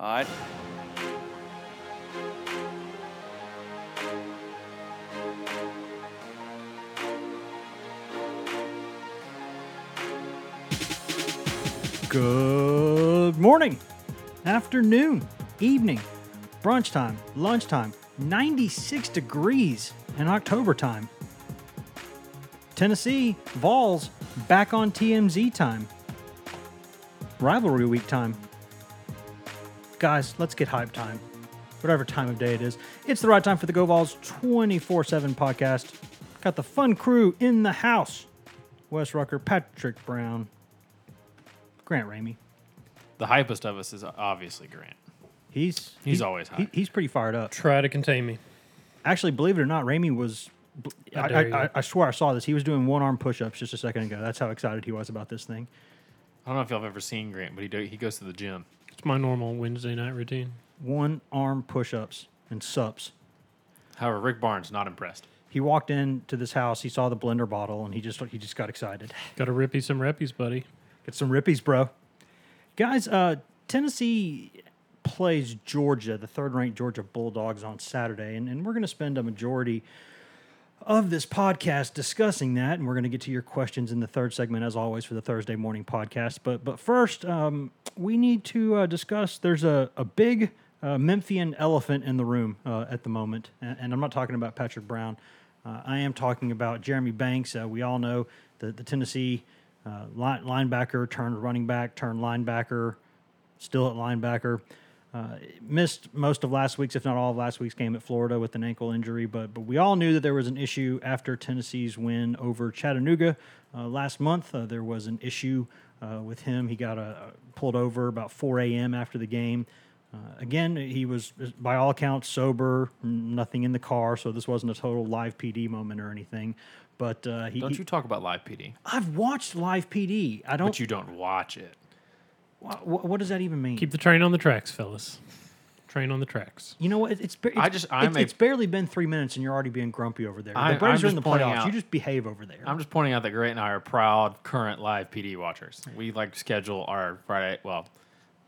All right. Good morning, afternoon, evening, brunch time, lunchtime, 96 degrees in October time. Tennessee, Vols, back on TMZ time. Rivalry week time. Guys, let's get hype time. Whatever time of day it is. It's the right time for the Go Vols 24 7 podcast. Got the fun crew in the house Wes Rucker, Patrick Brown, Grant Ramey. The hypest of us is obviously Grant. He's He's he- always he- he's pretty fired up. Try to contain me. Actually, believe it or not, Ramey was. How I, I, I. I swear I saw this. He was doing one arm push ups just a second ago. That's how excited he was about this thing. I don't know if y'all have ever seen Grant, but he do, he goes to the gym. It's my normal Wednesday night routine. One arm push ups and sups. However, Rick Barnes not impressed. He walked into this house. He saw the blender bottle, and he just he just got excited. Got to rippy some reppies, buddy. Get some rippies, bro. Guys, uh, Tennessee plays Georgia, the third ranked Georgia Bulldogs, on Saturday. And, and we're going to spend a majority of this podcast discussing that. And we're going to get to your questions in the third segment, as always, for the Thursday morning podcast. But, but first, um, we need to uh, discuss there's a, a big uh, Memphian elephant in the room uh, at the moment. And, and I'm not talking about Patrick Brown. Uh, I am talking about Jeremy Banks. Uh, we all know the, the Tennessee uh, line, linebacker turned running back, turned linebacker, still at linebacker. Uh, missed most of last week's, if not all of last week's game at Florida with an ankle injury. But but we all knew that there was an issue after Tennessee's win over Chattanooga uh, last month. Uh, there was an issue uh, with him. He got uh, pulled over about 4 a.m. after the game. Uh, again, he was, by all accounts, sober, nothing in the car, so this wasn't a total live PD moment or anything. But uh, he, Don't you talk about live PD, I've watched live PD. I don't. but you don't watch it. Wha- wha- what does that even mean? Keep the train on the tracks, fellas. Train on the tracks. You know what? It- It's, ba- I just- I'm it's, a- it's barely been three minutes and you're already being grumpy over there. I- the Braves I'm are in the just pointing playoffs. out- you just behave over there. I'm just pointing out that Grant and I are proud current live PD watchers. We like schedule our Friday. Well,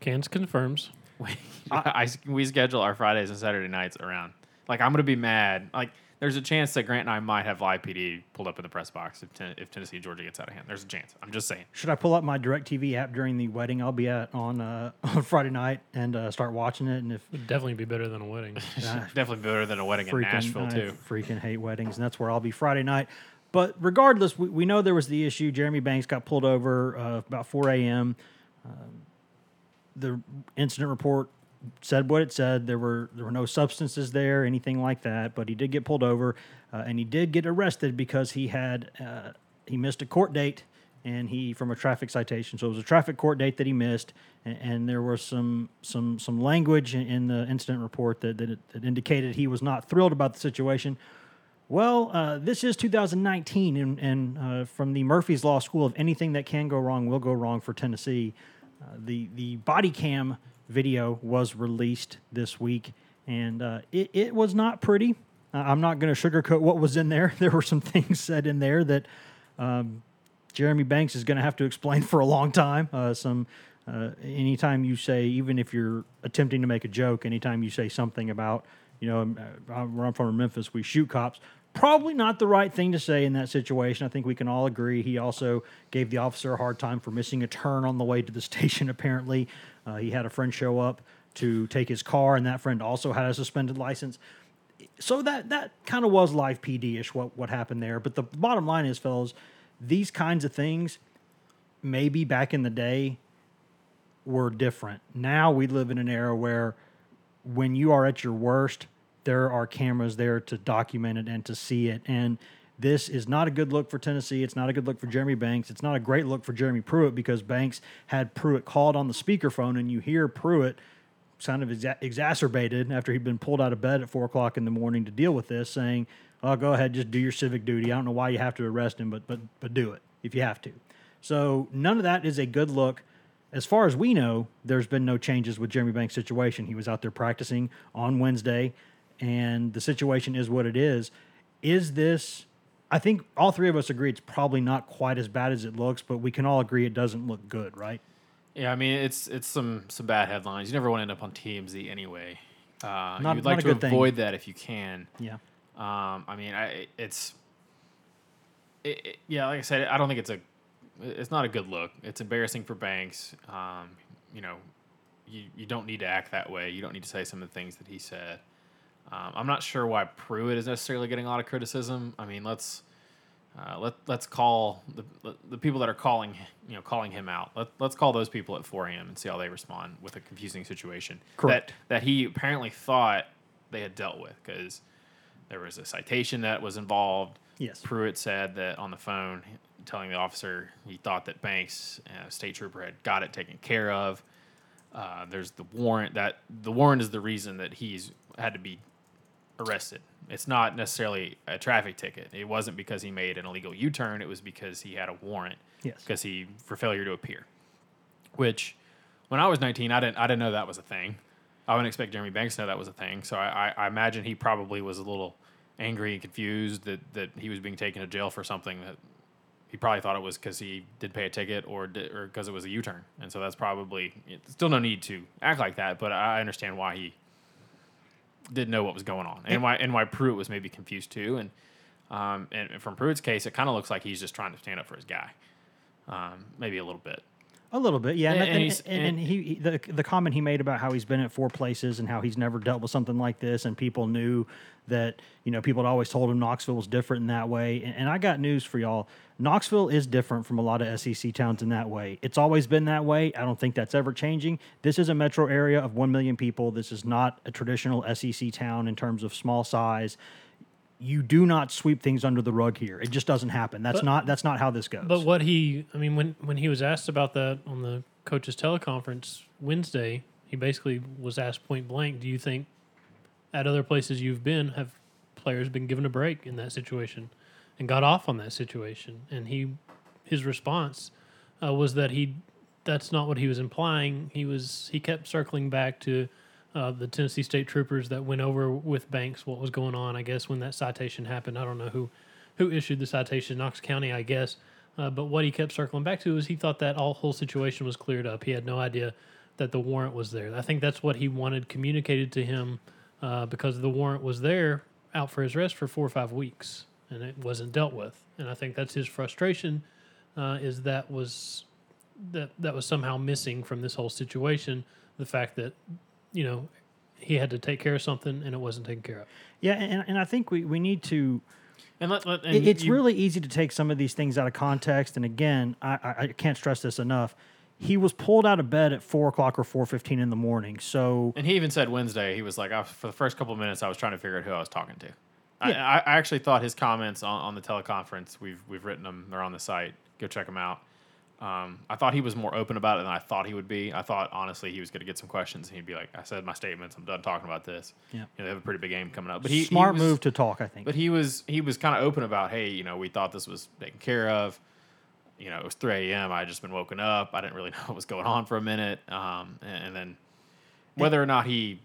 Cans confirms. we, I, we schedule our Fridays and Saturday nights around. Like I'm gonna be mad. Like there's a chance that Grant and I might have live PD pulled up in the press box if, ten, if Tennessee Georgia gets out of hand. There's a chance. I'm just saying. Should I pull up my DirecTV app during the wedding I'll be at on uh, on Friday night and uh, start watching it? And if Would definitely be better than a wedding. Definitely better than a wedding in freaking, Nashville I too. freaking hate weddings, and that's where I'll be Friday night. But regardless, we, we know there was the issue. Jeremy Banks got pulled over uh, about 4 a.m. Um, the incident report said what it said. There were there were no substances there, anything like that. But he did get pulled over, uh, and he did get arrested because he had uh, he missed a court date, and he from a traffic citation. So it was a traffic court date that he missed, and, and there was some some some language in, in the incident report that, that that indicated he was not thrilled about the situation. Well, uh, this is 2019, and, and uh, from the Murphy's Law School of anything that can go wrong will go wrong for Tennessee. Uh, the the body cam video was released this week, and uh, it, it was not pretty. Uh, I'm not going to sugarcoat what was in there. There were some things said in there that um, Jeremy Banks is going to have to explain for a long time. Uh, some uh, anytime you say, even if you're attempting to make a joke, anytime you say something about, you know, uh, where I'm from, Memphis, we shoot cops. Probably not the right thing to say in that situation. I think we can all agree. He also gave the officer a hard time for missing a turn on the way to the station. Apparently, uh, he had a friend show up to take his car, and that friend also had a suspended license so that that kind of was live PD ish what what happened there. But the bottom line is, fellas, these kinds of things maybe back in the day were different. Now we live in an era where when you are at your worst, there are cameras there to document it and to see it. And this is not a good look for Tennessee. It's not a good look for Jeremy Banks. It's not a great look for Jeremy Pruitt because Banks had Pruitt called on the speakerphone, and you hear Pruitt kind of exa- exacerbated after he'd been pulled out of bed at four o'clock in the morning to deal with this, saying, "Oh, go ahead, just do your civic duty. I don't know why you have to arrest him, but but but do it if you have to." So none of that is a good look. As far as we know, there's been no changes with Jeremy Banks' situation. He was out there practicing on Wednesday, and the situation is what it is. Is this? I think all three of us agree it's probably not quite as bad as it looks, but we can all agree it doesn't look good, right? Yeah, I mean it's it's some some bad headlines. You never want to end up on TMZ anyway. Uh, Not- you'd like to good thing. avoid that if you can. Yeah. Um, I mean, I it's it, it- yeah, like I said, I don't think it's a it's not a good look. It's embarrassing for Banks. Um, you know, you you don't need to act that way. You don't need to say some of the things that he said. Um, I'm not sure why Pruitt is necessarily getting a lot of criticism. I mean, let's uh, let let's call the the people that are calling you know calling him out. Let, let's call those people at 4 a.m. and see how they respond with a confusing situation Correct. that that he apparently thought they had dealt with because there was a citation that was involved. Yes. Pruitt said that on the phone, telling the officer he thought that Banks, uh, state trooper, had got it taken care of. Uh, there's the warrant that the warrant is the reason that he's had to be arrested. It's not necessarily a traffic ticket. It wasn't because he made an illegal U-turn. It was because he had a warrant. Yes. Because he for failure to appear. Which, when I was 19, I didn't I didn't know that was a thing. I wouldn't expect Jeremy Banks to know that was a thing. So I, I, I imagine he probably was a little angry and confused that, that he was being taken to jail for something that he probably thought it was because he did pay a ticket or did, or because it was a U-turn. And so that's probably still no need to act like that. But I understand why he didn't know what was going on and why and why Pruitt was maybe confused too. And um, and from Pruitt's case, it kind of looks like he's just trying to stand up for his guy, um, maybe a little bit. A little bit, yeah. And, And- and and, and, he- the the comment he made about how he's been at four places and how he's never dealt with something like this, and people knew that you know people had always told him Knoxville was different in that way. And, and I got news for y'all: Knoxville is different from a lot of SEC towns in that way. It's always been that way. I don't think that's ever changing. This is a metro area of one million people. This is not a traditional SEC town in terms of small size. You do not sweep things under the rug here. It just doesn't happen. That's But- not that's not how this goes. But what he, I mean, when when he was asked about that on the coaches teleconference Wednesday, he basically was asked point blank, "Do you think at other places you've been have players been given a break in that situation and got off on that situation?" And he, his response uh, was that he, that's not what he was implying. He was he kept circling back to. Uh, the Tennessee State troopers that went over with Banks what was going on. I guess when that citation happened, I don't know who who issued the citation, Knox County, I guess. Uh, but what he kept circling back to is he thought that all whole situation was cleared up. He had no idea that the warrant was there. I think that's what he wanted communicated to him uh, because the warrant was there out for his arrest for four or five weeks and it wasn't dealt with. And I think that's his frustration uh, is that was that that was somehow missing from this whole situation. The fact that you know he had to take care of something and it wasn't taken care of. yeah, and, and I think we, we need to And, let, let, and it, it's you- really easy to take some of these things out of context. And again, I, I, I can't stress this enough. He was pulled out of bed at four o'clock or four fifteen in the morning. So And he even said Wednesday, he was like, I, for the first couple of minutes, I was trying to figure out who I was talking to. I, Yeah. I, I actually thought his comments on, on the teleconference, we've, we've written them, they're on the site. Go check them out. Um, I thought he was more open about it than I thought he would be. I thought, honestly, he was going to get some questions and he'd be like, I said my statements, I'm done talking about this. Yeah. You know, they have a pretty big game coming up. But he, he smart was- move to talk, I think. But he was he was kind of open about, hey, you know, we thought this was taken care of. You know, it was 3 a.m. I had just been woken up. I didn't really know what was going on for a minute. Um, and, and then whether or not he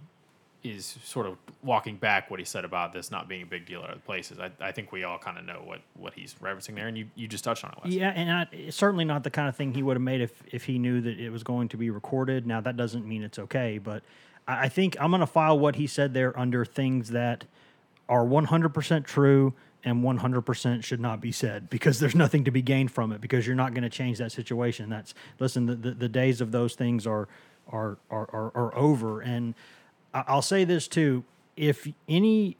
is sort of walking back what he said about this not being a big deal at other places, I, I think we all kind of know what, what he's referencing there. And you, you just touched on it, Wes. yeah, and I, certainly not the kind of thing he would have made if if he knew that it was going to be recorded. Now that doesn't mean it's okay, but I, I think I'm going to file what he said there under things that are 100% true and 100% should not be said because there's nothing to be gained from it because you're not going to change that situation. That's listen, the, the, the days of those things are are are are, are over. And I'll say this too: if any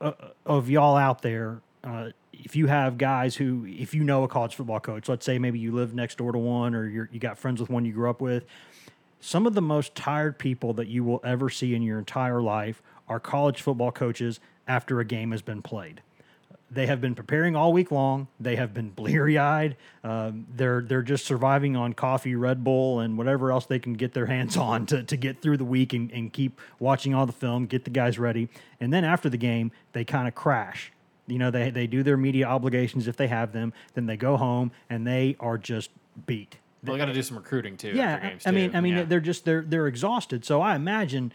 uh, of y'all out there, uh, if you have guys who, if you know a college football coach, let's say maybe you live next door to one or you're, you got friends with one you grew up with, some of the most tired people that you will ever see in your entire life are college football coaches after a game has been played. They have been preparing all week long. They have been bleary eyed. Um, they're they're just surviving on coffee, Red Bull, and whatever else they can get their hands on to, to get through the week and, and keep watching all the film, get the guys ready. And then after the game, they kind of crash. You know, they, they do their media obligations if they have them. Then they go home and they are just beat. Well, they got to do some recruiting too. Yeah, after games I mean, too. I mean, Yeah. they're just they're they're exhausted. So I imagine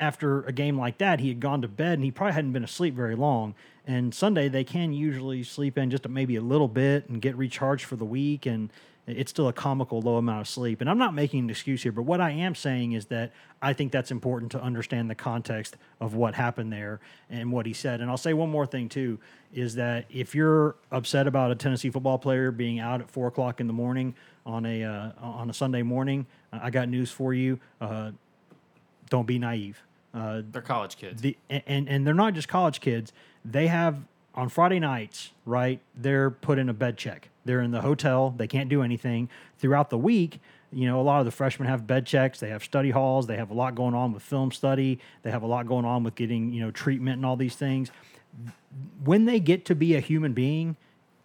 after a game like that, he had gone to bed and he probably hadn't been asleep very long. And Sunday they can usually sleep in just maybe a little bit and get recharged for the week. And it's still a comical low amount of sleep. And I'm not making an excuse here, but what I am saying is that I think that's important to understand the context of what happened there and what he said. And I'll say one more thing too is that if you're upset about a Tennessee football player being out at four o'clock in the morning on a uh, on a Sunday morning, I got news for you. Uh, don't be naive. Uh, They're college kids. the and and they're not just college kids. They have on Friday nights, right? They're put in a bed check. They're in the hotel. They can't do anything throughout the week. You know, a lot of the freshmen have bed checks. They have study halls. They have a lot going on with film study. They have a lot going on with getting you know treatment and all these things. When they get to be a human being,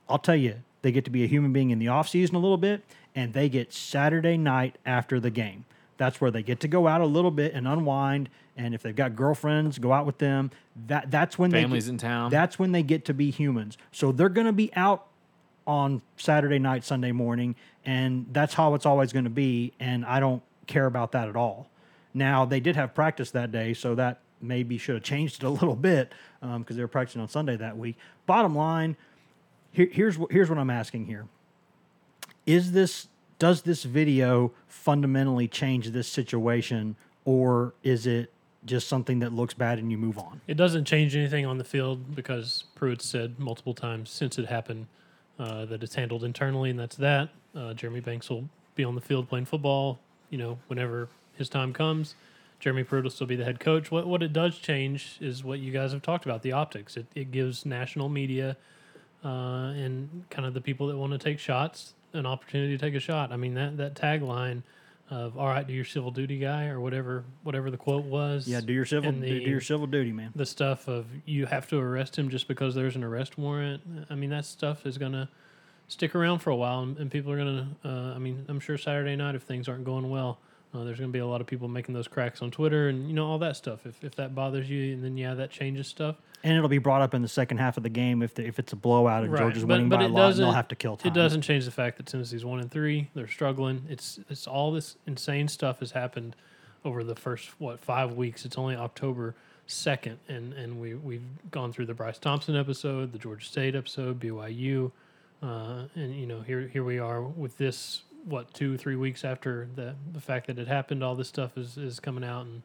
I'll tell you, they get to be a human being in the off season a little bit, and they get Saturday night after the game. That's where they get to go out a little bit and unwind. And if they've got girlfriends, go out with them. That that's when Families they in town. That's when they get to be humans. So they're going to be out on Saturday night, Sunday morning, and that's how it's always going to be. And I don't care about that at all. Now they did have practice that day, so that maybe should have changed it a little bit um, because they were practicing on Sunday that week. Bottom line, here, here's what here's what I'm asking here: Is this does this video fundamentally change this situation, or is it just something that looks bad and you move on? It doesn't change anything on the field because Pruitt said multiple times since it happened uh, that it's handled internally, and that's that. Uh, Jeremy Banks will be on the field playing football. You know, whenever his time comes, Jeremy Pruitt will still be the head coach. What what it does change is what you guys have talked about the optics. It it gives national media uh, and kind of the people that want to take shots an opportunity to take a shot. I mean that that tagline of "All right, do your civil duty, guy," or whatever whatever the quote was. Yeah, do your civil And do, your civil duty, man. the stuff of you have to arrest him just because there's an arrest warrant. I mean, that stuff is going to stick around for a while, and, and people are going to. Uh, I mean, I'm sure Saturday night, if things aren't going well, uh, there's going to be a lot of people making those cracks on Twitter and you know all that stuff. If if that bothers you, and then yeah, that changes stuff. And it'll be brought up in the second half of the game if the, if it's a blowout and Right, Georgia's but- winning but by a lot, and they'll have to kill time. It doesn't change the fact that Tennessee's one and three. They're struggling. It's it's all this insane stuff has happened over the first what five weeks. It's only October second, and and we we've gone through the Bryce Thompson episode, the Georgia State episode, BYU, uh, and you know here here we are with this what two three weeks after the the fact that it happened. All this stuff is is coming out and.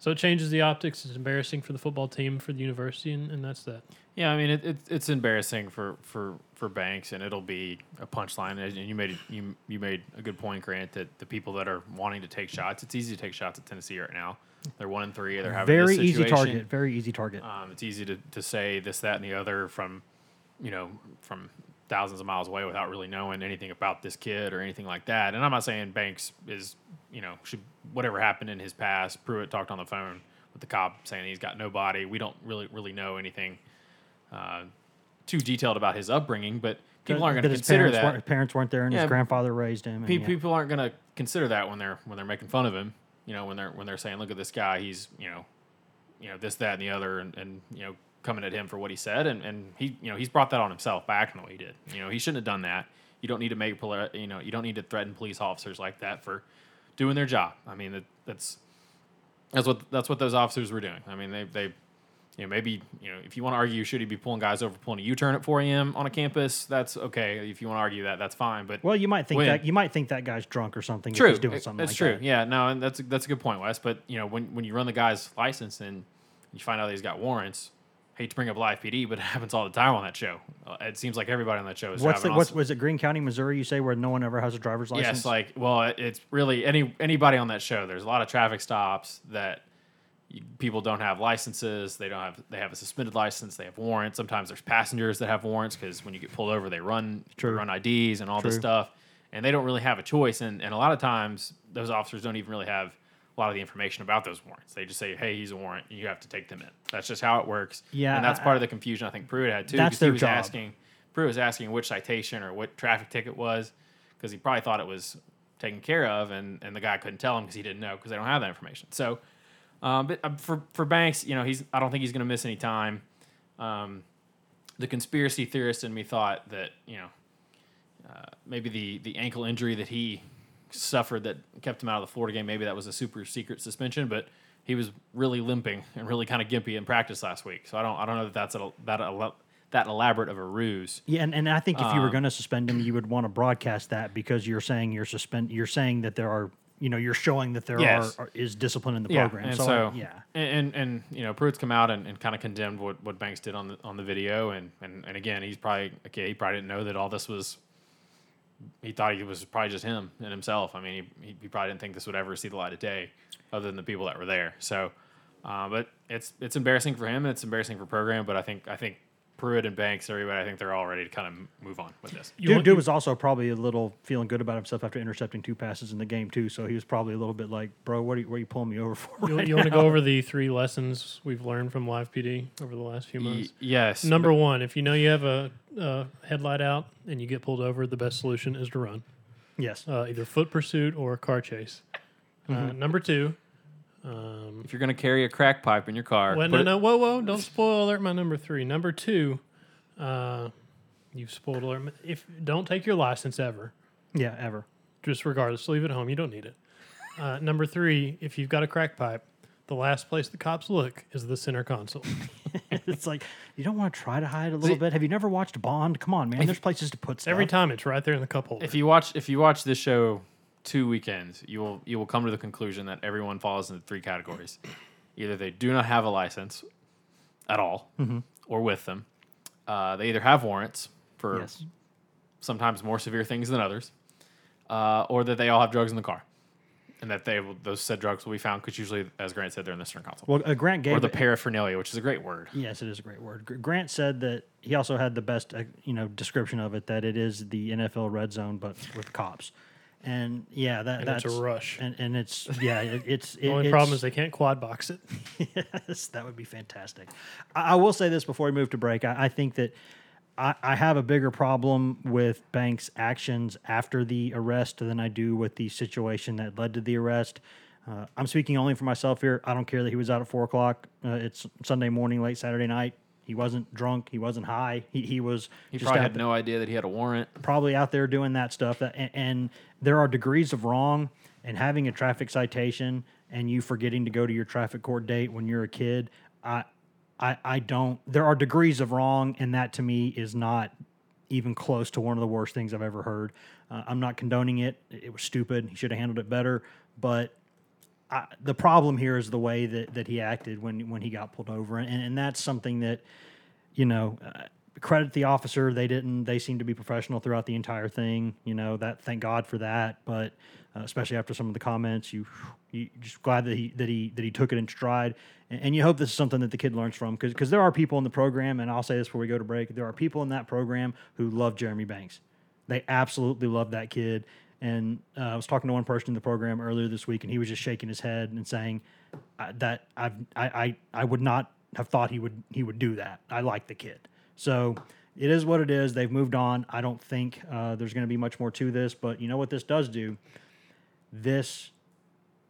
So it changes the optics. It's embarrassing for the football team, for the university, and, and that's that. Yeah, I mean it, it, it's embarrassing for, for, for Banks, and it'll be a punchline. And you made you you made a good point, Grant, that the people that are wanting to take shots, it's easy to take shots at Tennessee right now. They're one and three. They're having Very this easy target. Very easy target. Um, it's easy to, to say this, that, and the other from, you know, from thousands of miles away without really knowing anything about this kid or anything like that. And I'm not saying Banks is, you know, should whatever happened in his past. Pruitt talked on the phone with the cop saying he's got no body. We don't really really know anything uh, too detailed about his upbringing, but people aren't going to consider that. Weren't, parents weren't there, and Yeah. his grandfather raised him. Pe- yeah. People aren't going to consider that when they're when they're making fun of him. You know, when they're when they're saying, "Look at this guy. He's you know, you know this, that, and the other," and, and you know, coming at him for what he said, and, and he you know he's brought that on himself by acting the way he did. You know, he shouldn't have done that. You don't need to make you know you don't need to threaten police officers like that for doing their job. I mean, that, that's that's what that's what those officers were doing. I mean, they they you know maybe you know if you want to argue should he be pulling guys over pulling a U-turn at 4 a.m. on a campus, that's okay. If you want to argue that, that's fine. But well, you might think When- that you might think that guy's drunk or something. True, if he's doing something that's like true. that. Yeah, no, and that's a, that's a good point, Wes. But you know, when when you run the guy's license and you find out that he's got warrants, hate to bring up live PD, but it happens all the time on that show. Uh, it seems like everybody on that show is What's the, what's was it Greene County, Missouri? You say where no one ever has a driver's license. Yes, like well, it- it's really any anybody on that show. There's a lot of traffic stops that you, people don't have licenses. They don't have they have a suspended license. They have warrants. Sometimes there's passengers that have warrants because when you get pulled over, they run they True. run IDs and all this stuff, and they don't really have a choice. And and a lot of times those officers don't even really have a lot of the information about those warrants. They just say, "Hey, he's a warrant. You have to take them in." That's just how it works. Yeah, and that's I- part of the confusion I think Pruitt had too. That's their he was job. asking Pruitt was asking which citation or what traffic ticket was because he probably thought it was taken care of, and, and the guy couldn't tell him because he didn't know because they don't have that information. So, um, but um, for for Banks, you know, he's I don't think he's going to miss any time. Um, the conspiracy theorist in me thought that you know uh, maybe the the ankle injury that he suffered that kept him out of the Florida game, maybe that was a super secret suspension, but he was really limping and really kind of gimpy in practice last week. So I don't I don't know that that's a, that a, that elaborate of a ruse. Yeah, and, and I think if you were Um, going to suspend him, you would want to broadcast that because you're saying you're suspend. You're saying that there are, you know, you're showing that there Yes. are, are is discipline in the Yeah, program. and so, so, yeah, and, and and you know Pruitt's come out and, and kind of condemned what, what Banks did on the on the video, and, and and again he's probably okay. He probably didn't know that all this was. He thought he was probably just him and himself. I mean, he, he probably didn't think this would ever see the light of day, other than the people that were there. So, uh, but it's it's embarrassing for him and it's embarrassing for program. But I think I think Pruitt and Banks, everybody, I think they're all ready to kind of move on with this. Dude, want- dude was also probably a little feeling good about himself after intercepting two passes in the game too. So he was probably a little bit like, "Bro, what are you, what are you pulling me over for?" You, right you want to go over the three lessons we've learned from live PD over the last few Y- months? yes, Number one, if you know you have a, a headlight out and you get pulled over, the best solution is to run, Yes, uh, either foot pursuit or car chase. Uh, number two, um, if you're going to carry a crack pipe in your car, well, put no, it- no, whoa, whoa, don't spoil alert my number three. Number two, uh, you've spoiled alert. my- If don't take your license ever, yeah, ever. just regardless, leave it home. You don't need it. Uh, number three, if you've got a crack pipe, the last place the cops look is the center console. it's like you don't want to try to hide a little See- bit. Have you never watched Bond? Come on, man. There's places to put stuff. Every time it's right there in the cup holder. if you watch if you watch this show two weekends, you will you will come to the conclusion that everyone falls into three categories. Either they do not have a license at all, Mm-hmm. or with them. Uh, they either have warrants for Yes. sometimes more severe things than others, uh, or that they all have drugs in the car, and that they will, those said drugs will be found because usually, as Grant said, they're in the center console Well, uh, Grant gave or the paraphernalia, which is a great word. Yes, it is a great word. Gr- Grant said that he also had the best, uh, you know, description of it that it is the NFL red zone, but with cops. And yeah, that And that's it's a rush. And, and it's yeah, it, it's the only it, problem is they can't quad box it. yes, that would be fantastic. I, I will say this before we move to break. I, I think that I, I have a bigger problem with Banks' actions after the arrest than I do with the situation that led to the arrest. Uh, I'm speaking only for myself here. I don't care that he was out at four o'clock. Uh, it's Sunday morning, late Saturday night. He wasn't drunk. He wasn't high. He, he was. He just probably had there- no idea that he had a warrant. probably out there doing that stuff. And, and there are degrees of wrong, and having a traffic citation and you forgetting to go to your traffic court date when you're a kid, I, I, I don't. There are degrees of wrong, and that to me is not even close to one of the worst things I've ever heard. Uh, I'm not condoning it. It was stupid. He should have handled it better, but. I, the problem here is the way that, that he acted when when he got pulled over, and, and that's something that you know, uh, credit the officer. They didn't. They seemed to be professional throughout the entire thing. You know that. Thank God for that. But uh, especially after some of the comments, you you just glad that he that he that he took it in stride. And, and you hope this is something that the kid learns from because because there are people in the program, and I'll say this before we go to break. There are people in that program who love Jeremy Banks. They absolutely love that kid. And uh, I was talking to one person in the program earlier this week, and he was just shaking his head and saying that I've, I, I I would not have thought he would he would do that. I like the kid, so it is what it is. They've moved on. I don't think uh, there's going to be much more to this, but you know what this does do? This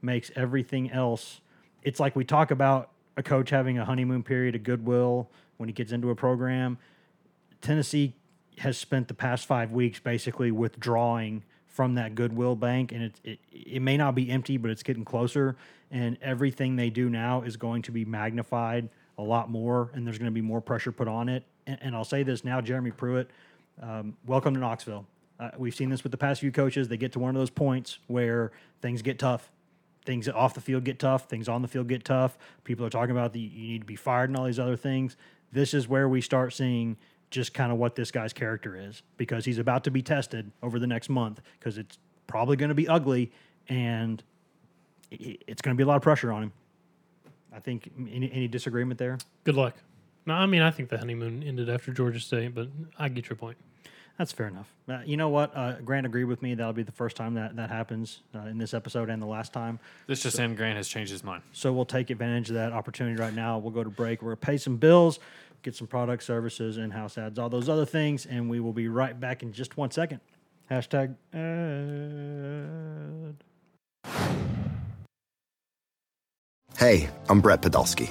makes everything else. It's like we talk about a coach having a honeymoon period of goodwill when he gets into a program. Tennessee has spent the past five weeks basically withdrawing from that goodwill bank, and it, it it may not be empty, but it's getting closer. And everything they do now is going to be magnified a lot more, and there's going to be more pressure put on it. And, and I'll say this now, Jeremy Pruitt, um, welcome to Knoxville. Uh, we've seen this with the past few coaches. They get to one of those points where things get tough. Things off the field get tough. Things on the field get tough. People are talking about the you need to be fired and all these other things. This is where we start seeing just kind of what this guy's character is because he's about to be tested over the next month because it's probably going to be ugly and it's going to be a lot of pressure on him. I think any, any disagreement there? Good luck. No, I mean I think the honeymoon ended after Georgia State, but I get your point. That's fair enough. Uh, you know what? Uh, Grant agreed with me. That'll be the first time that that happens uh, in this episode and the last time. This just in, Grant has changed his mind. So we'll take advantage of that opportunity right now. We'll go to break. We're going to pay some bills, get some product services, in house ads, all those other things. And we will be right back in just one second. Hashtag ad. Hey, I'm Brett Podolsky,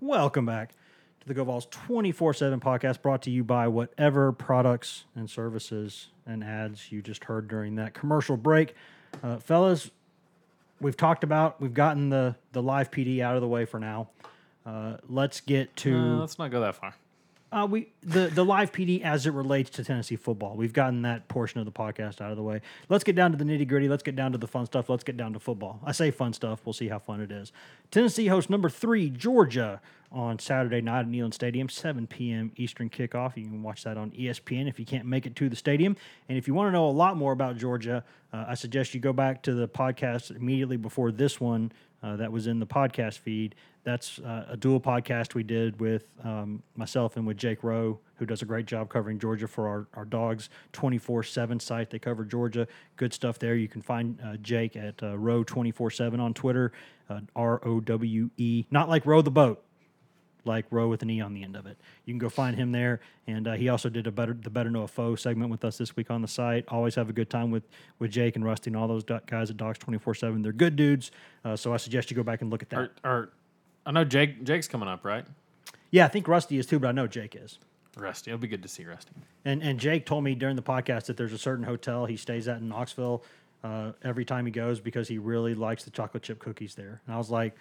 Welcome back to the GoVols 24 7 podcast brought to you by whatever products and services and ads you just heard during that commercial break. Uh, fellas, we've talked about, we've gotten the, the live PD out of the way for now. Uh, let's get to. Let's not go that far. Uh, we the the live PD as it relates to Tennessee football. We've gotten that portion of the podcast out of the way. Let's get down to the nitty gritty. Let's get down to the fun stuff. Let's get down to football. I say fun stuff. We'll see how fun it is. Tennessee hosts number three Georgia on Saturday night at Neyland Stadium, 7 p.m. Eastern kickoff. You can watch that on ESPN if you can't make it to the stadium. And if you want to know a lot more about Georgia, uh, I suggest you go back to the podcast immediately before this one uh, that was in the podcast feed. That's uh, a dual podcast we did with um, myself and with Jake Rowe, who does a great job covering Georgia for our, our dogs 24 7 site. They cover Georgia. Good stuff there. You can find uh, Jake at uh, Rowe 24 7 on Twitter, uh, R O W E, not like row the boat like row with an e on the end of it. You can go find him there, and uh, he also did a better the better know a foe segment with us this week on the site. Always have a good time with with Jake and Rusty and all those guys at Dawgs twenty four seven. They're good dudes, uh, so I suggest you go back and look at that. Or, or I know Jake Jake's coming up, right? Yeah, I think Rusty is too, but I know Jake is. Rusty. It'll be good to see Rusty. And and Jake told me during the podcast that there's a certain hotel he stays at in Knoxville uh, every time he goes because he really likes the chocolate chip cookies there. And I was like,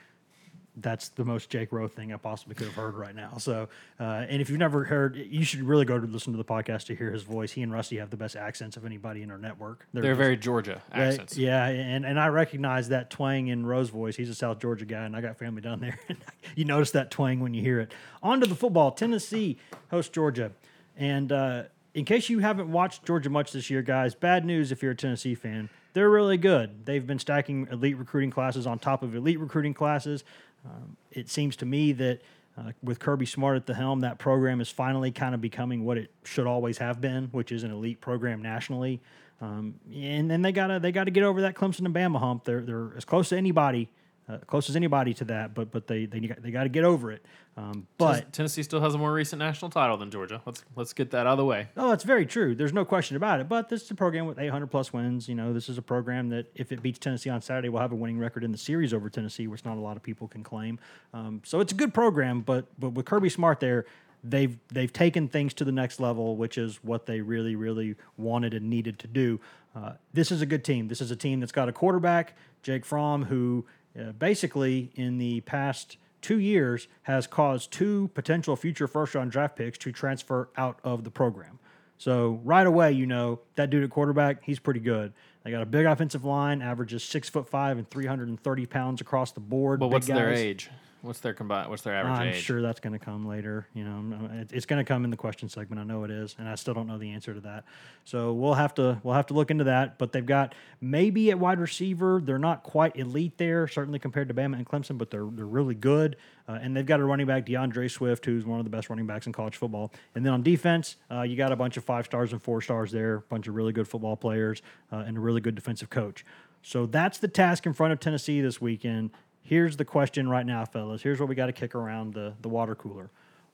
that's the most Jake Rowe thing I possibly could have heard right now. So, uh, and if you've never heard, you should really go to listen to the podcast to hear his voice. He and Rusty have the best accents of anybody in our network. They're just- very Georgia they- accents. yeah, and, and I recognize that twang in Rowe's voice. He's a South Georgia guy, and I got family down there. you notice that twang when you hear it. On to the football. Tennessee hosts Georgia. And uh, in case you haven't watched Georgia much this year, guys, bad news if you're a Tennessee fan. They're really good. They've been stacking elite recruiting classes on top of elite recruiting classes. Um, it seems to me that uh, with Kirby Smart at the helm, that program is finally kind of becoming what it should always have been, which is an elite program nationally. Um, and then they gotta they gotta get over that Clemson and Bama hump. They're they're as close to anybody, uh, close as anybody to that. But but they they they got to get over it. Um, but Tennessee still has a more recent national title than Georgia. Let's let's get that out of the way. Oh, that's very true. There's no question about it. But this is a program with 800 plus wins. You know, this is a program that if it beats Tennessee on Saturday, will have a winning record in the series over Tennessee, which not a lot of people can claim. Um, so it's a good program. But but with Kirby Smart there, they've they've taken things to the next level, which is what they really really wanted and needed to do. Uh, this is a good team. This is a team that's got a quarterback, Jake Fromm, who uh, basically in the past two years has caused two potential future first round draft picks to transfer out of the program. So right away, you know that dude at quarterback, he's pretty good. They got a big offensive line, averages six foot five and three hundred and thirty pounds across the board. But what's their age? What's their combined? What's their average I'm age? sure that's going to come later. You know, it's going to come in the question segment. I know it is, and I still don't know the answer to that. So we'll have to we'll have to look into that. But they've got maybe at wide receiver, they're not quite elite there, certainly compared to Bama and Clemson, but they're they're really good. Uh, and they've got a running back, D'Andre Swift, who's one of the best running backs in college football. And then on defense, uh, you got a bunch of five stars and four stars there, a bunch of really good football players, uh, and a really good defensive coach. So that's the task in front of Tennessee this weekend. Here's the question right now, fellas. Here's what we got to kick around the, the water cooler.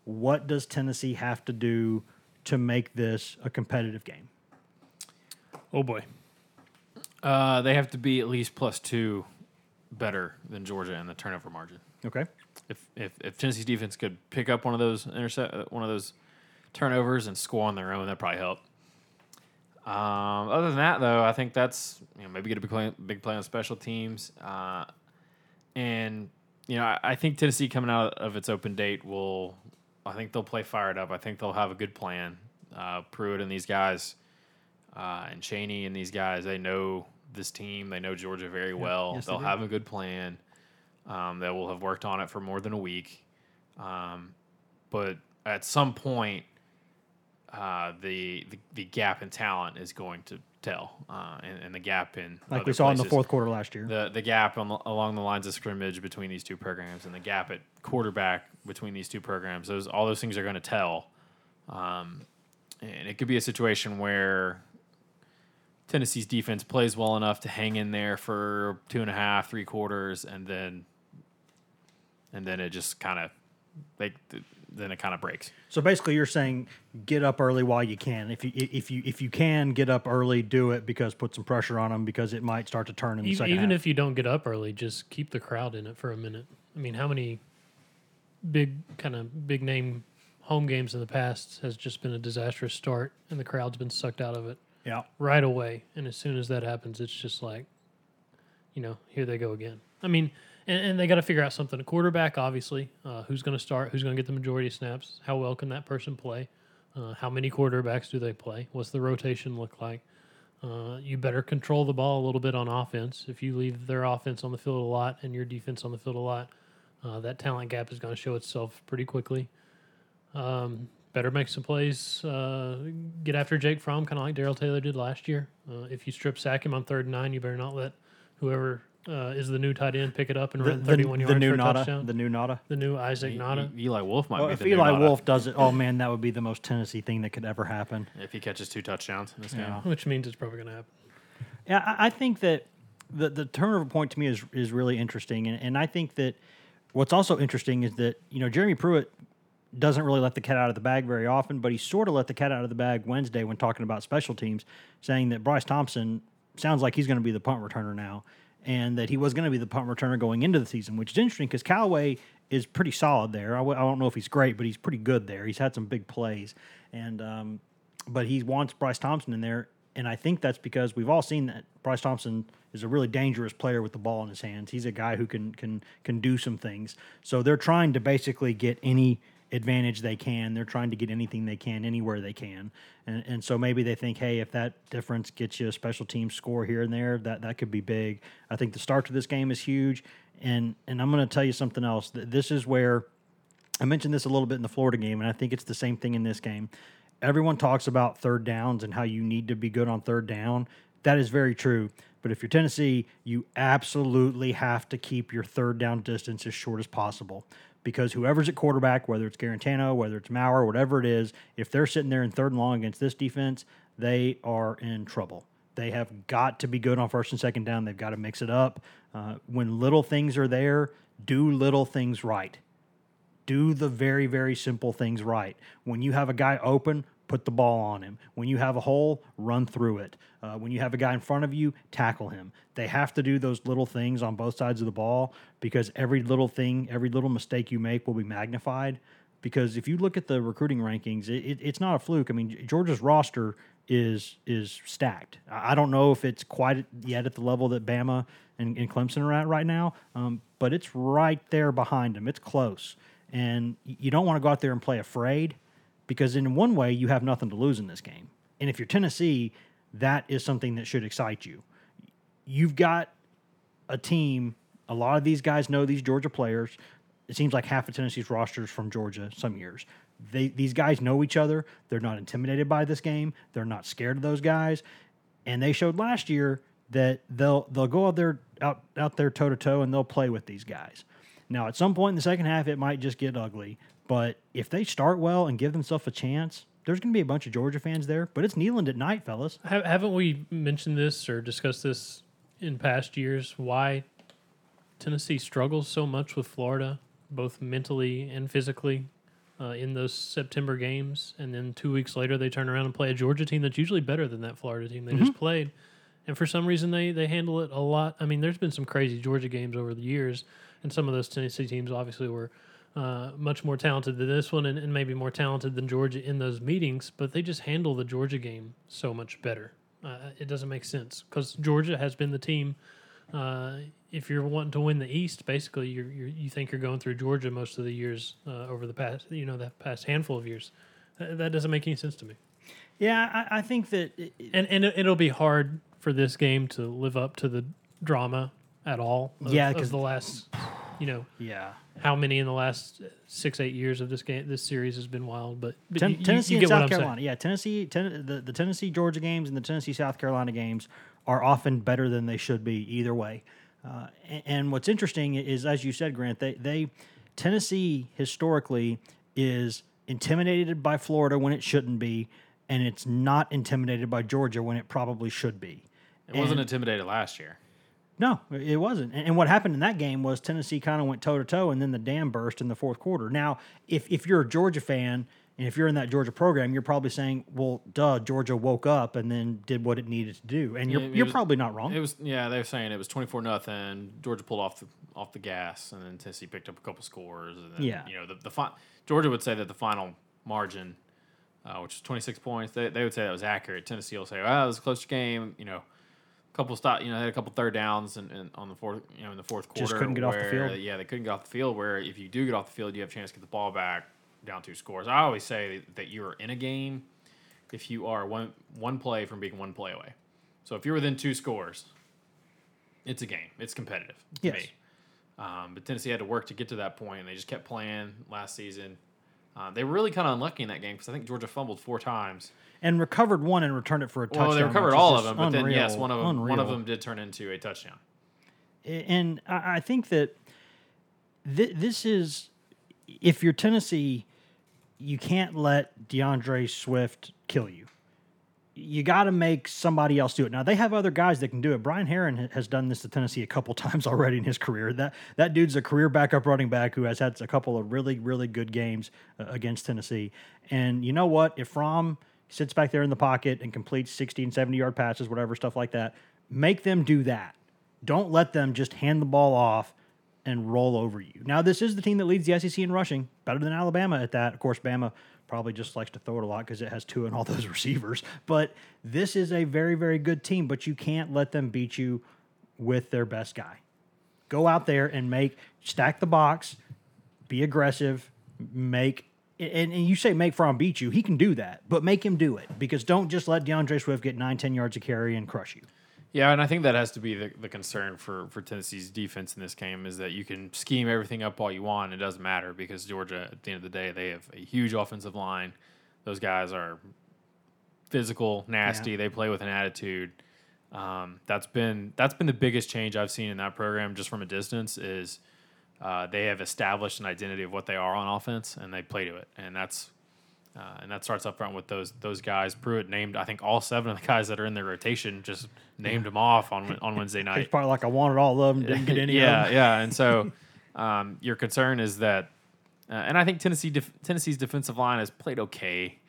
What does Tennessee have to do to make this a competitive game? Oh boy. Uh, they have to be at least plus two better than Georgia in the turnover margin. Okay. If if, if Tennessee's defense could pick up one of those intercept uh, one of those turnovers and score on their own, that'd probably help. Um, other than that, though, I think that's you know maybe get a big play, big play on special teams, uh, and you know I, I think Tennessee coming out of its open date will, I think they'll play fired up. I think they'll have a good plan. Uh, Pruitt and these guys, uh, and Chaney and these guys, they know this team. They know Georgia very well. Yes, they they'll do. have a good plan. Um, they will have worked on it for more than a week. Um, but at some point, uh, the, the the gap in talent is going to tell, uh, and, and the gap in like we saw in the fourth quarter last year. the the gap on, along the lines of scrimmage between these two programs and the gap at quarterback between these two programs those all those things are going to tell um, and it could be a situation where Tennessee's defense plays well enough to hang in there for two and a half three quarters and then and then it just kind of like then it kind of breaks So basically, you're saying get up early while you can. If you if you if you can get up early, do it because put some pressure on them because it might start to turn in the Even, second even half. if you don't get up early, just keep the crowd in it for a minute. I mean, how many big kind of big name home games in the past has just been a disastrous start and the crowd's been sucked out of it yeah, right away. And as soon as that happens, it's just like, you know, here they go again. I mean, and, and they got to figure out something. A quarterback, obviously, uh, who's going to start, who's going to get the majority of snaps, how well can that person play, uh, how many quarterbacks do they play, what's the rotation look like. Uh, you better control the ball a little bit on offense. If you leave their offense on the field a lot and your defense on the field a lot, uh, that talent gap is going to show itself pretty quickly. Um, better make some plays. Uh, get after Jake Fromm, kind of like Darrell Taylor did last year. Uh, if you strip sack him on third and nine, you better not let whoever uh, is the new tight end pick it up and the, run 31 the yards new for a Nauta, touchdown. the new Nauta. The new Isaac E- Nauta. E- Eli Wolf might Well, be if the new Eli Nauta Wolf does it, oh man, that would be the most Tennessee thing that could ever happen. if he catches two touchdowns in this game Which means it's probably going to happen. Yeah, I, I think that the the turnover point to me is is really interesting, and, and I think that what's also interesting is that you know Jeremy Pruitt doesn't really let the cat out of the bag very often, but he sort of let the cat out of the bag Wednesday when talking about special teams, saying that Bryce Thompson sounds like he's going to be the punt returner now, and that he was going to be the punt returner going into the season, which is interesting because Callaway is pretty solid there. I, w- I don't know if he's great, but he's pretty good there. He's had some big plays, and um, but he wants Bryce Thompson in there, and I think that's because we've all seen that Bryce Thompson is a really dangerous player with the ball in his hands. He's a guy who can can can do some things. So they're trying to basically get any advantage they can. They're trying to get anything they can anywhere they can. And and so maybe they think, hey, if that difference gets you a special team score here and there, that that could be big. I think the start to this game is huge. And and I'm going to tell you something else. This is where I mentioned this a little bit in the Florida game, and I think it's the same thing in this game. Everyone talks about third downs and how you need to be good on third down. That is very true. But if you're Tennessee, you absolutely have to keep your third down distance as short as possible. Because whoever's at quarterback, whether it's Guarantano, whether it's Maurer, whatever it is, if they're sitting there in third and long against this defense, they are in trouble. They have got to be good on first and second down. They've got to mix it up. Uh, when little things are there, do little things right do the very very simple things right when you have a guy open put the ball on him. When you have a hole run through it. Uh, when you have a guy in front of you tackle him. They have to do those little things on both sides of the ball because every little thing every little mistake you make will be magnified. Because if you look at the recruiting rankings it, it, it's not a fluke. I mean georgia's roster is is stacked. I don't know if it's quite yet at the level that bama and, and clemson are at right now um, but it's right there behind them it's close. And you don't want to go out there and play afraid because in one way you have nothing to lose in this game. And if you're Tennessee, that is something that should excite you. You've got a team. A lot of these guys know these Georgia players. It seems like half of Tennessee's rosters from Georgia some years. They, these guys know each other. They're not intimidated by this game. They're not scared of those guys. And they showed last year that they'll they'll go out there out out there toe to toe and they'll play with these guys. Now, at some point in the second half, it might just get ugly. But if they start well and give themselves a chance, there's going to be a bunch of Georgia fans there. But it's Neyland at night, fellas. Ha- haven't we mentioned this or discussed this in past years? Why Tennessee struggles so much with Florida, both mentally and physically, uh, in those September games, and then two weeks later they turn around and play a Georgia team that's usually better than that Florida team they just played, and for some reason they they handle it a lot. I mean, there's been some crazy Georgia games over the years, and some of those Tennessee teams obviously were. Uh, much more talented than this one, and, and maybe more talented than Georgia in those meetings, but they just handle the Georgia game so much better. Uh, it doesn't make sense because Georgia has been the team. Uh, if you're wanting to win the East, basically, you're, you're, you think you're going through Georgia most of the years uh, over the past, you know, that past handful of years. That, that doesn't make any sense to me. Yeah, I, I think that it, And and it- it'll be hard for this game to live up to the drama at all. Of, Yeah, of 'cause- the last you know Yeah. How many in the last six eight years of this game this series has been wild. But, but Ten- you- you- Tennessee you and get what South I'm saying. Carolina. Yeah, Tennessee, ten, the, the Tennessee Georgia games and the Tennessee South Carolina games are often better than they should be either way. Uh, and, and what's interesting is, as you said, Grant, they, they Tennessee historically is intimidated by Florida when it shouldn't be, and it's not intimidated by Georgia when it probably should be. It wasn't intimidated last year. No, it wasn't. And and what happened in that game was Tennessee kind of went toe to toe, and then the dam burst in the fourth quarter. Now, if if you're a Georgia fan and if you're in that Georgia program, you're probably saying, "Well, duh, Georgia woke up and then did what it needed to do," and you're It- it you're was- probably not wrong. It was yeah, they were saying it was twenty four nothing. Georgia pulled off the off the gas, and then Tennessee picked up a couple scores. And then, Yeah. you know the the fi- Georgia would say that the final margin, uh, which was twenty six points, they, they would say that was accurate. Tennessee will say, "Well, it was a close game." You know, couple stop, you know, they had a couple third downs and, and on the fourth, you know, in the fourth quarter. Just couldn't get off the field. Yeah, they couldn't get off the field. Where if you do get off the field, you have a chance to get the ball back down two scores. I always say that you are in a game if you are one one play from being one play away. So if you're within two scores, it's a game. It's competitive to Yes. me. Um, but Tennessee had to work to get to that point, and they just kept playing last season. Uh, they were really kind of unlucky in that game because I think Georgia fumbled four times. and recovered one and returned it for a touchdown. Well, they recovered all of them, but then yes, one of them one of them did turn into a touchdown. and I I think that th- this is if you're Tennessee, you can't let D'Andre Swift kill you. You got to make somebody else do it. Now they have other guys that can do it. Brian Herrien has done this to Tennessee a couple times already in his career. That that dude's a career backup running back who has had a couple of really really good games uh, against Tennessee. And you know what? If Fromm sits back there in the pocket and completes 60 and 70 yard passes, whatever stuff like that, make them do that. Don't let them just hand the ball off and roll over you. Now, this is the team that leads the SEC in rushing, better than Alabama at that. Of course, Bama probably just likes to throw it a lot because it has two and all those receivers. But this is a very, very good team, but you can't let them beat you with their best guy. Go out there and make, stack the box, be aggressive, make. And, and you say make Fromm beat you. He can do that, but make him do it because don't just let D'Andre Swift get nine, 10 yards of carry and crush you. Yeah, and I think that has to be the, the concern for, for Tennessee's defense in this game is that you can scheme everything up all you want. It doesn't matter because Georgia, at the end of the day, they have a huge offensive line. Those guys are physical, nasty. They play with an attitude. Um, that's been that's been the biggest change I've seen in that program just from a distance is uh, they have established an identity of what they are on offense and they play to it, and that's uh, and that starts up front with those those guys. Pruitt named I think all seven of the guys that are in their rotation just named them off on on Wednesday night. It's probably like I wanted all of them, didn't get any yeah, of them. yeah, and so um, your concern is that, uh, and I think Tennessee def- Tennessee's defensive line has played okay.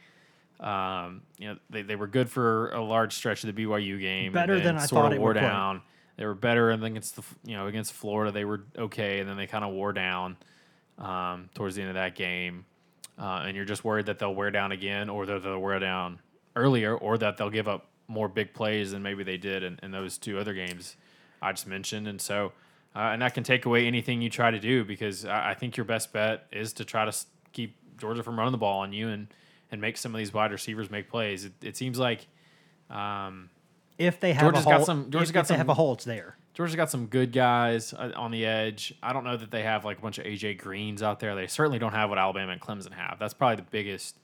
Um, you know, they, they were good for a large stretch of the BYU game. Better than I sort thought of it wore would play. down. They were better and against the you know against Florida they were okay, and then they kind of wore down um, towards the end of that game. Uh, and you're just worried that they'll wear down again, or that they'll wear down earlier, or that they'll give up more big plays than maybe they did in, in those two other games I just mentioned. And so, uh, and that can take away anything you try to do because I, I think your best bet is to try to keep Georgia from running the ball on you and and make some of these wide receivers make plays. It, it seems like um, If they have Georgia's a got some- Georgia's if, got if they some- have a hole, it's there. Georgia's got some good guys uh, on the edge. I don't know that they have like a bunch of AJ Greens out there. They certainly don't have what Alabama and Clemson have. That's probably the biggest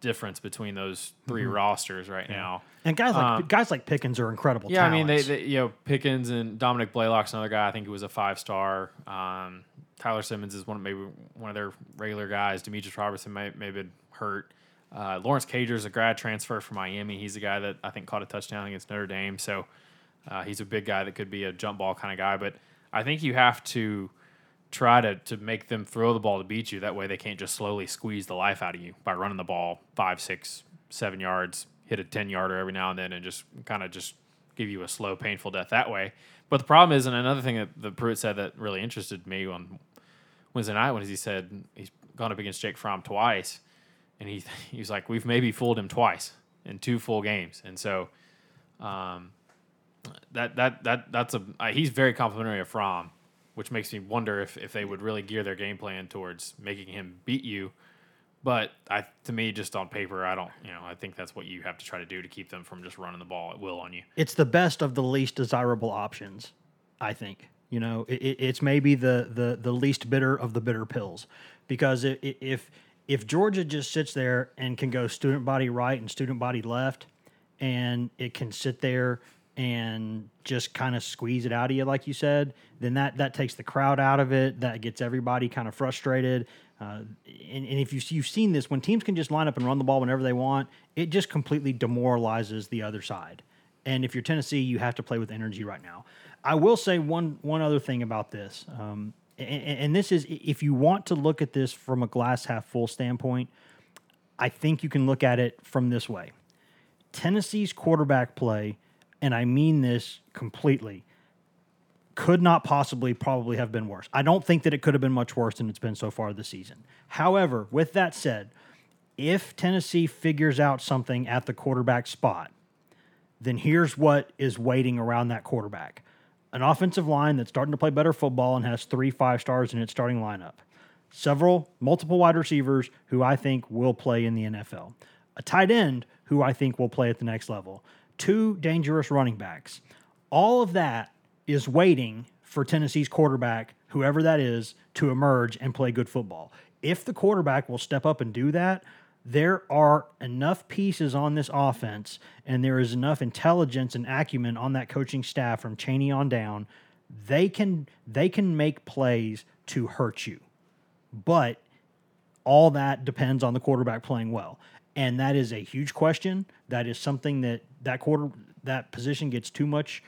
difference between those 3 Mm-hmm. rosters right now. And guys like Um, guys like Pickens are incredible. Yeah, I mean, they, they you know Pickens and Dominick Blaylock's another guy. I think he was a five star. Um, Tyler Simmons is one maybe one of their regular guys. Demetrius Robertson may may have been hurt. Uh, Lawrence Cager's a grad transfer from Miami. He's a guy that I think caught a touchdown against Notre Dame. So uh, he's a big guy that could be a jump ball kind of guy. But I think you have to try to to make them throw the ball to beat you. That way they can't just slowly squeeze the life out of you by running the ball five, six, seven yards, hit a ten yarder every now and then, and just kind of just give you a slow, painful death that way. But the problem is, and another thing that the Pruitt said that really interested me on Wednesday night was he said he's gone up against Jake Fromm twice, and he he was like, we've maybe fooled him twice in two full games, and so. Um, that that that that's a uh, he's very complimentary of Fromm, which makes me wonder if, if they would really gear their game plan towards making him beat you. But I to me, just on paper, I don't you know I think that's what you have to try to do to keep them from just running the ball at will on you. it's the best of the least desirable options. I think. You know, it, it, it's maybe the, the the least bitter of the bitter pills, because if if Georgia just sits there and can go student body right and student body left, and it can sit there and just kind of squeeze it out of you, like you said, then that that takes the crowd out of it. That gets everybody kind of frustrated. Uh, and, and if you, you've seen this, when teams can just line up and run the ball whenever they want, it just completely demoralizes the other side. And if you're Tennessee, you have to play with energy right now. I will say one one other thing about this, um, and, and this is if you want to look at this from a glass half full standpoint, I think you can look at it from this way. Tennessee's quarterback play, and I mean this completely, could not possibly probably have been worse. I don't think that it could have been much worse than it's been so far this season. However, with that said, if Tennessee figures out something at the quarterback spot, then here's what is waiting around that quarterback an offensive line that's starting to play better football and has three five stars in its starting lineup, several, multiple wide receivers who I think will play in the NFL, a tight end who I think will play at the next level, two dangerous running backs. All of that is waiting for Tennessee's quarterback, whoever that is, to emerge and play good football. If the quarterback will step up and do that, there are enough pieces on this offense and there is enough intelligence and acumen on that coaching staff from Chaney on down. They can they can make plays to hurt you. But all that depends on the quarterback playing well. And that is a huge question. That is something that that quarter that position gets too much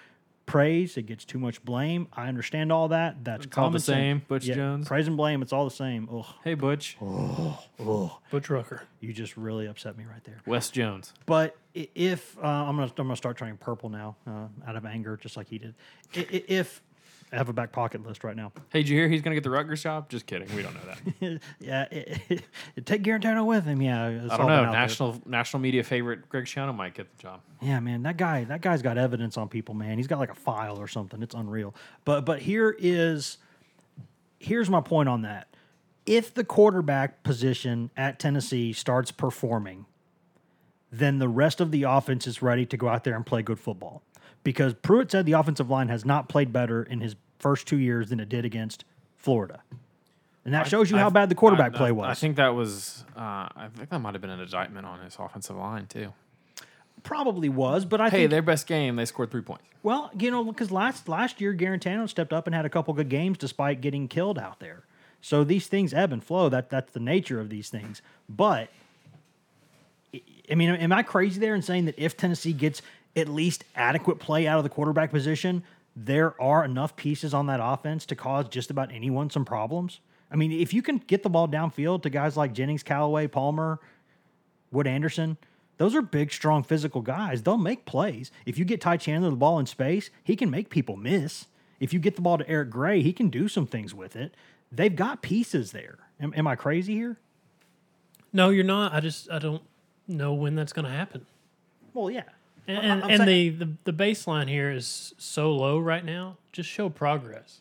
praise, it gets too much blame. I understand all that. That's It's all the common sense. same, Butch Jones. Praise and blame, it's all the same. Ugh, Hey, Butch. Butch Rucker. you just really upset me right there. Wes Jones. But if uh, I'm gonna I'm gonna start turning purple now uh, out of anger, just like he did. I- i- If I have a back pocket list right now. Hey, did you hear he's going to get the Rutgers job? Just kidding. We don't know that. yeah, it, it, take Guarantano with him. Yeah, I don't know. out there. National national media favorite Greg Schiano might get the job. Yeah, man, that guy that guy's got evidence on people, man. He's got like a file or something. It's unreal. But but here is here's my point on that. If the quarterback position at Tennessee starts performing, then the rest of the offense is ready to go out there and play good football. Because Pruitt said the offensive line has not played better in his first two years than it did against Florida. And that shows you how bad the quarterback I- play was. I think that was. Uh, I think that might have been an indictment on his offensive line too. probably was, but I Hey, think their best game, they scored three points. Well, you know, because last last year Guarantano stepped up and had a couple good games despite getting killed out there. So these things ebb and flow. That that's the nature of these things. But I- I mean, am I crazy there in saying that if Tennessee gets at least adequate play out of the quarterback position, there are enough pieces on that offense to cause just about anyone some problems? I mean, if you can get the ball downfield to guys like Jennings, Callaway, Palmer, Wood Anderson, those are big, strong, physical guys. They'll make plays. If you get Ty Chandler the ball in space, he can make people miss. If you get the ball to Eric Gray, he can do some things with it. They've got pieces there. Am, am I crazy here? No, you're not. I just I don't know when that's going to happen. Well, yeah. And, and, and the, the the baseline here is so low right now. Just show progress.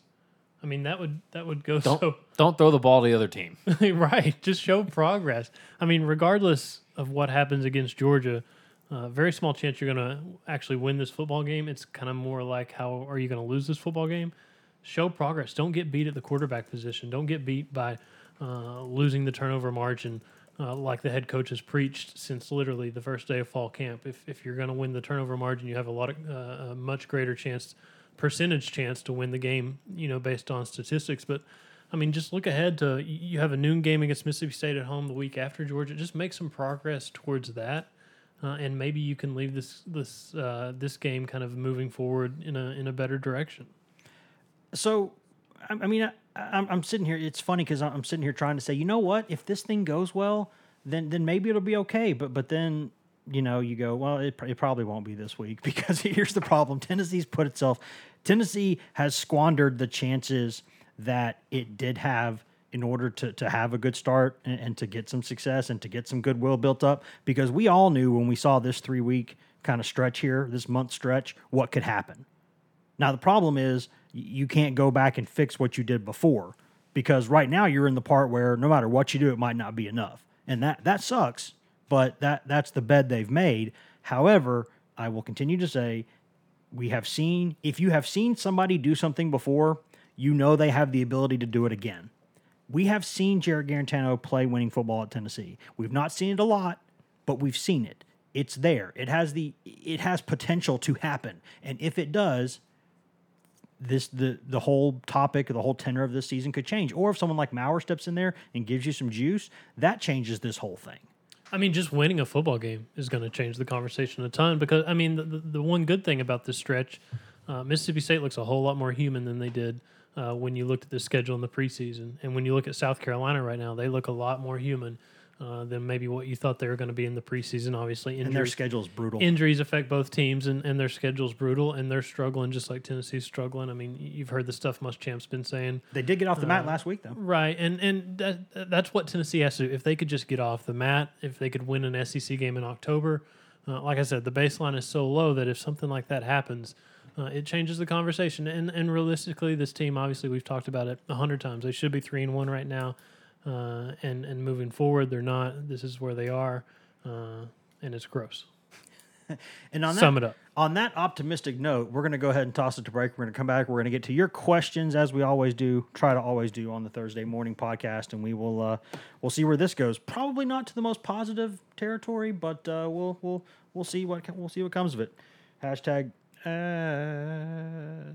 I mean that would that would go Don't so don't throw the ball to the other team. right. Just show progress. I mean, regardless of what happens against Georgia, uh, very small chance you're going to actually win this football game. It's kind of more like how are you going to lose this football game? Show progress. Don't get beat at the quarterback position. Don't get beat by uh, losing the turnover margin. Uh, like the head coach has preached since literally the first day of fall camp. If, if you're going to win the turnover margin, you have a lot of uh, a much greater chance, percentage chance to win the game. You know, based on statistics. But I mean, just look ahead to you have a noon game against Mississippi State at home the week after Georgia. Just make some progress towards that, uh, and maybe you can leave this this uh, this game kind of moving forward in a in a better direction. so I, I mean, I, I'm, I'm sitting here. It's funny because I'm sitting here trying to say, you know what? If this thing goes well, then then maybe it'll be okay. But but then you know you go, well, it, it probably won't be this week because here's the problem: Tennessee's put itself. Tennessee has squandered the chances that it did have in order to, to have a good start and, and to get some success and to get some goodwill built up because we all knew when we saw this three week kind of stretch here, this month stretch, what could happen. Now the problem is you can't go back and fix what you did before because right now you're in the part where no matter what you do, it might not be enough, and that that sucks. But that that's the bed they've made. However, I will continue to say we have seen if you have seen somebody do something before you know they have the ability to do it again. We have seen Jarrett Guarantano play winning football at Tennessee. We've not seen it a lot, but we've seen it. It's there. It has the it has potential to happen. And if it does, this the the whole topic, the whole tenor of this season could change. Or if someone like Maurer steps in there and gives you some juice, that changes this whole thing. I mean, just winning a football game is going to change the conversation a ton because, I mean, the, the, the one good thing about this stretch, uh, Mississippi State looks a whole lot more human than they did uh, when you looked at the schedule in the preseason. And when you look at South Carolina right now, they look a lot more human uh, than maybe what you thought they were going to be in the preseason. Obviously, injuries, And their injuries, schedule is brutal. injuries affect both teams, and, and their schedule's brutal, and they're struggling just like Tennessee's struggling. I mean, you've heard the stuff Muschamp's been saying. they did get off the mat Uh, last week though. Right, and and that, that's what Tennessee has to do. If they could just get off the mat, if they could win an SEC game in October, uh, like I said, the baseline is so low that if something like that happens, uh, it changes the conversation. And and realistically, this team, obviously, we've talked about it a hundred times. They should be three and one right now, uh, and and moving forward, they're not. This is where they are, uh, and it's gross. And on Sum that, it up. On that optimistic note, we're going to go ahead and toss it to break. We're going to come back. We're going to get to your questions as we always do. Try to always do on the Thursday morning podcast, and we will uh, we'll see where this goes. Probably not to the most positive territory, but uh, we'll we'll we'll see what we'll see what comes of it. Hashtag. Ad.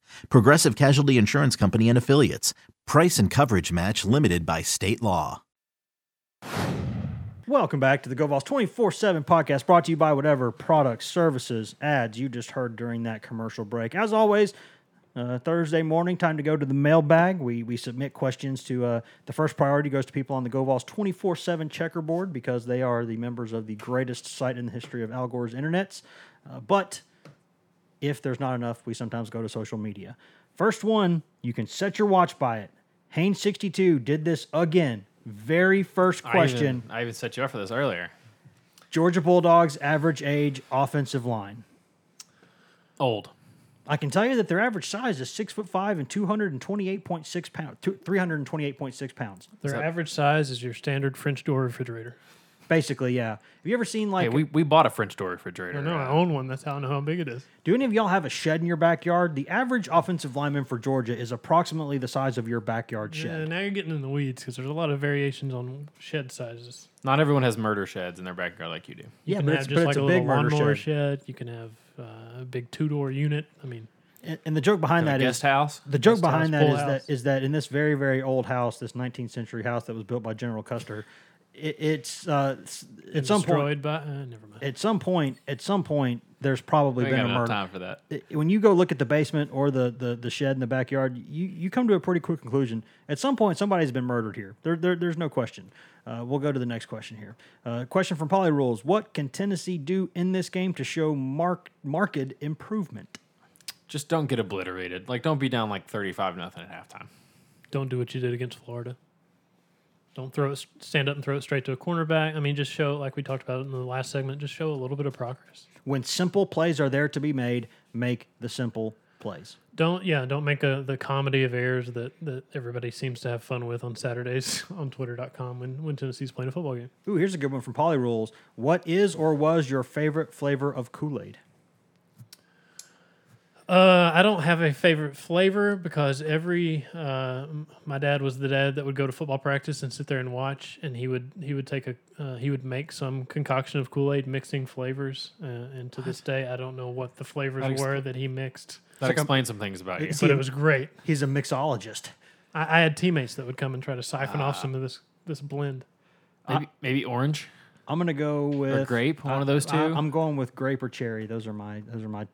Progressive Casualty Insurance Company and Affiliates. Price and coverage match limited by state law. Welcome back to the GoVols 24 7 podcast brought to you by whatever products, services, ads you just heard during that commercial break. As always, uh, Thursday morning, time to go to the mailbag. We, we submit questions to uh, the first priority goes to people on the GoVols 24 7 checkerboard because they are the members of the greatest site in the history of Al Gore's internets. Uh, but if there's not enough, we sometimes go to social media. First one, you can set your watch by it. Haynes62 did this again. Very first I question. even, I even set you up for this earlier. Georgia Bulldogs average age offensive line. Old. I can tell you that their average size is six foot five and two hundred and twenty eight point six pounds, three hundred and twenty eight point six pounds. Their average size is your standard French door refrigerator. Basically, yeah. Have you ever seen like? Hey, we, we bought a French door refrigerator. I know I own one. That's how I know how big it is. do any of y'all have a shed in your backyard? The average offensive lineman for Georgia is approximately the size of your backyard shed. Yeah, now you're getting in the weeds because there's a lot of variations on shed sizes. Not everyone has murder sheds in their backyard like you do. You Yeah, can but have it's- just but like it's a, a big murder lawnmower shed. shed. You can have uh, a big two door unit. I mean, And, and the joke behind A that is guest house. the joke Guest house, behind that full is house. that is that in this very very old house, this 19th century house that was built by General Custer, it, it's uh, s- at and some point by. Uh, never mind. at some point at some point there's probably We been got a murder. time for that. it- when you go look at the basement or the, the, the shed in the backyard, you, you come to a pretty quick conclusion. At some point, somebody's been murdered here. There, there, there's no question. Uh, we'll go to the next question here. Uh, question from Poly Rules: What can Tennessee do in this game to show mark, marked improvement? Just don't get obliterated. Like, don't be down like 35 nothing at halftime. Don't do what you did against Florida. Don't throw it, stand up and throw it straight to a cornerback. I mean, just show, like we talked about in the last segment, just show a little bit of progress. When simple plays are there to be made, make the simple plays. Don't, yeah, don't make a, the comedy of errors that, that everybody seems to have fun with on Saturdays on Twitter.com when, when Tennessee's playing a football game. Ooh, here's a good one from Poly Rules. What is or was your favorite flavor of Kool Aid? Uh, I don't have a favorite flavor because every uh, my dad was the dad that would go to football practice and sit there and watch, and he would he would take a uh, he would make some concoction of Kool Aid mixing flavors, uh, and to this day I don't know what the flavors That were expl- that he mixed, That like a- explains some things about you. It's- but it was great. He's a mixologist. I, I had teammates that would come and try to siphon off some of this this blend. Maybe, maybe orange. I'm gonna go with grape, one of those two? I, am going with grape or cherry. Those are my those are my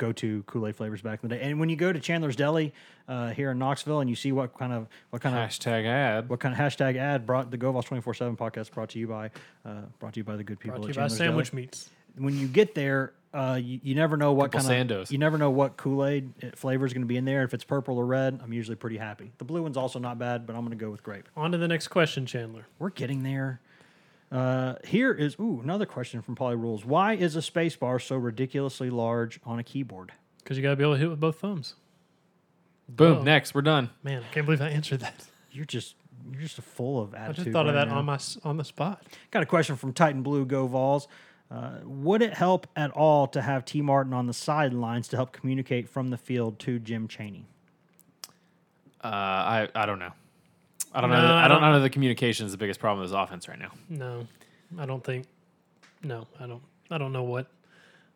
go-to Kool-Aid flavors back in the day. And when you go to Chandler's Deli uh, here in Knoxville and you see what kind of what kind of Hashtag ad. what kind of hashtag ad brought the GoVols 24/7 podcast brought to you by uh, brought to you by the good people Brought to at Chandler's Sandwich Deli. Meats. when you get there, uh, you, you never know what Couple kind of Sandos. you never know what Kool Aid flavor is going to be in there. If it's purple or red, I'm usually pretty happy. The blue one's also not bad, but I'm going to go with grape. On to the next question, Chandler. We're getting there. Uh, here is ooh another question from Poly Rules. Why is a space bar so ridiculously large on a keyboard? Because you got to be able to hit with both thumbs. Boom. Whoa. Next, we're done. Man, I can't believe I answered that. You're just you're just full of attitude. I just thought of that now. on my on the spot. Got a question from Titan Blue Go Vols. Uh, would it help at all to have T. Martin on the sidelines to help communicate from the field to Jim Chaney? Uh, I I don't know. I don't No, know. that- I I don't don't- know. The communication is the biggest problem with this offense right now. No, I don't think. No, I don't. I don't know what.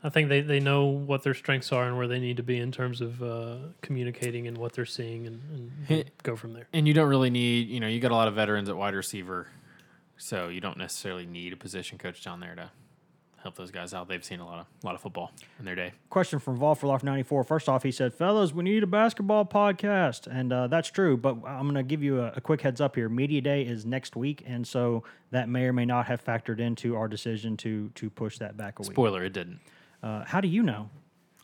I think they, they know what their strengths are and where they need to be in terms of uh, communicating and what they're seeing and, and Hey. go from there. And you don't really need, you know, you got a lot of veterans at wide receiver, so you don't necessarily need a position coach down there to help those guys out. They've seen a lot of a lot of football in their day. Question from Vol for Life 94. First off, he said, Fellas, we need a basketball podcast. And uh, that's true, but I'm going to give you a, a quick heads up here. Media Day is next week, and so that may or may not have factored into our decision to to push that back a week. Spoiler, it didn't. Uh, how do you know?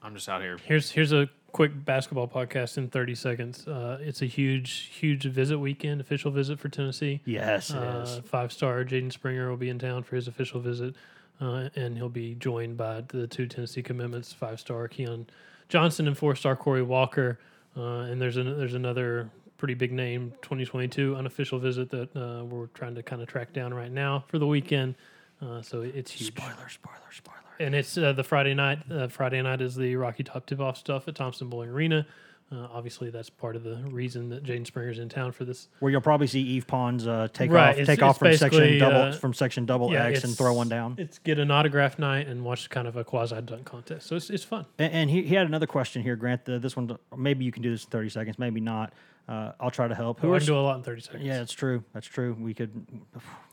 I'm just out here. Here's here's a quick basketball podcast in 30 seconds. Uh, it's a huge huge visit weekend, official visit for Tennessee. Yes, it is. Uh, five star Jaden Springer will be in town for his official visit, uh, and he'll be joined by the two Tennessee commitments: five star Keon Johnson and four star Corey Walker. Uh, and there's an, there's another pretty big name 2022 unofficial visit that uh, we're trying to kind of track down right now for the weekend. Uh, so it's huge. Spoiler, spoiler, spoiler. And it's uh, the Friday night. Uh, Friday night is the Rocky Top tip off stuff at Thompson Boling Arena. Uh, obviously, that's part of the reason that Jaden Springer's in town for this Where you'll probably see Yves Pons uh, take Right, off, it's- take off from section double uh, from section double Yeah, X and throw one down. It's get an autograph night and watch kind of a quasi dunk contest. So it's, it's fun. And, and he, he had another question here, Grant. The, this one, maybe you can do this in 30 seconds, maybe not. Uh, I'll try to help. Who I are can some- do a lot in 30 seconds. yeah, that's true. That's true. We could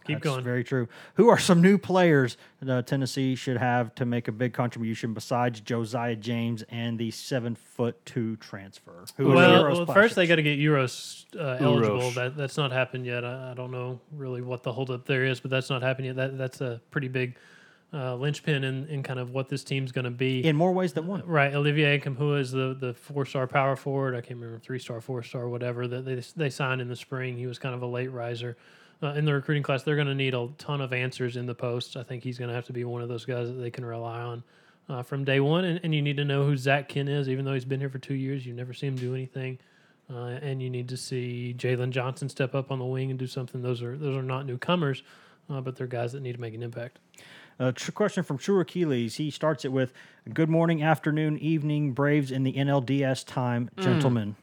Keep that's going. Very true. Who are some new players that uh, Tennessee should have to make a big contribution besides Josiah James and the seven foot two transfer? Who is Well, Uros well first they got to get Uros uh, eligible. Uros. That that's not happened yet. I, I don't know really what the holdup there is, but that's not happened yet. That that's a pretty big uh, linchpin in, in kind of what this team's going to be. in more ways than one. Right, Olivier Nkamhoua is the the four star power forward. I can't remember three star, four star, whatever that they they signed in the spring. He was kind of a late riser uh, in the recruiting class. They're going to need a ton of answers in the post. I think he's going to have to be one of those guys that they can rely on uh, from day one. And, and you need to know who Zach Kent is, even though he's been here for two years. You've never seen him do anything. Uh, and you need to see Jalen Johnson step up on the wing and do something. Those are those are not newcomers, uh, but they're guys that need to make an impact. A tr- question from True Achilles. He starts it with Good morning, afternoon, evening, Braves in the NLDS time, gentlemen.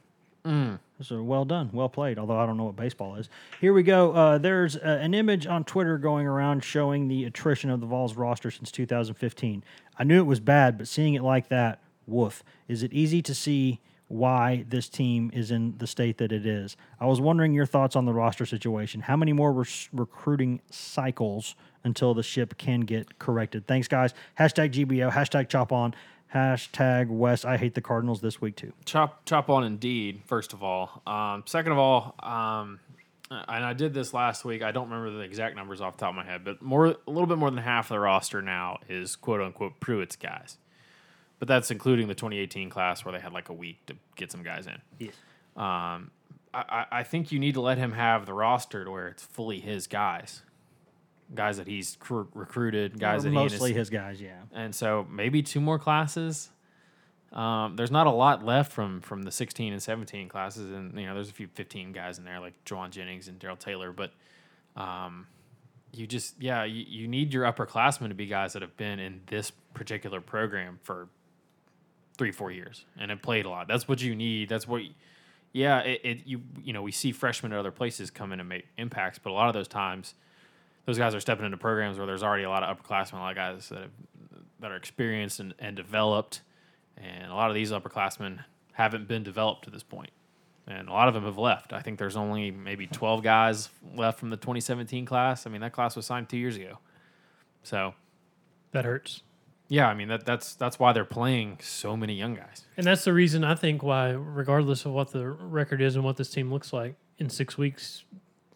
So well done, well played. Although I don't know what baseball is. Here we go. Uh, there's uh, an image on Twitter going around showing the attrition of the Vols roster since 2015. I knew it was bad, but seeing it like that, woof. Is it easy to see why this team is in the state that it is? I was wondering your thoughts on the roster situation. How many more res- recruiting cycles until the ship can get corrected? Thanks, guys. Hashtag GBO. Hashtag chop on. Hashtag West. I hate the Cardinals this week too. chop chop on Indeed. First of all, um, second of all, um, and I did this last week. I don't remember the exact numbers off the top of my head, but more a little bit more than half of the roster now is quote unquote Pruitt's guys. But that's including the 2018 class where they had like a week to get some guys in. Yes. Um, I, I I think you need to let him have the roster to where it's fully his guys, guys that he's cr- recruited, guys that and his- mostly his guys. Yeah. and so maybe two more classes. Um, there's not a lot left from from the 16 and 17 classes, and you know there's a few 15 guys in there like Jauan Jennings and Darrell Taylor, but um, you just yeah you, you need your upperclassmen to be guys that have been in this particular program for three four years and have played a lot. That's what you need. That's what. yeah, it, it you you know we see freshmen at other places come in and make impacts, but a lot of those times those guys are stepping into programs where there's already a lot of upperclassmen, a lot of guys that have, that are experienced and, and developed, and a lot of these upperclassmen haven't been developed to this point, and a lot of them have left. I think there's only maybe 12 guys left from the 2017 class. I mean, that class was signed two years ago, so That hurts. yeah, I mean that that's that's why they're playing so many young guys. And that's the reason I think why, regardless of what the record is and what this team looks like in six weeks,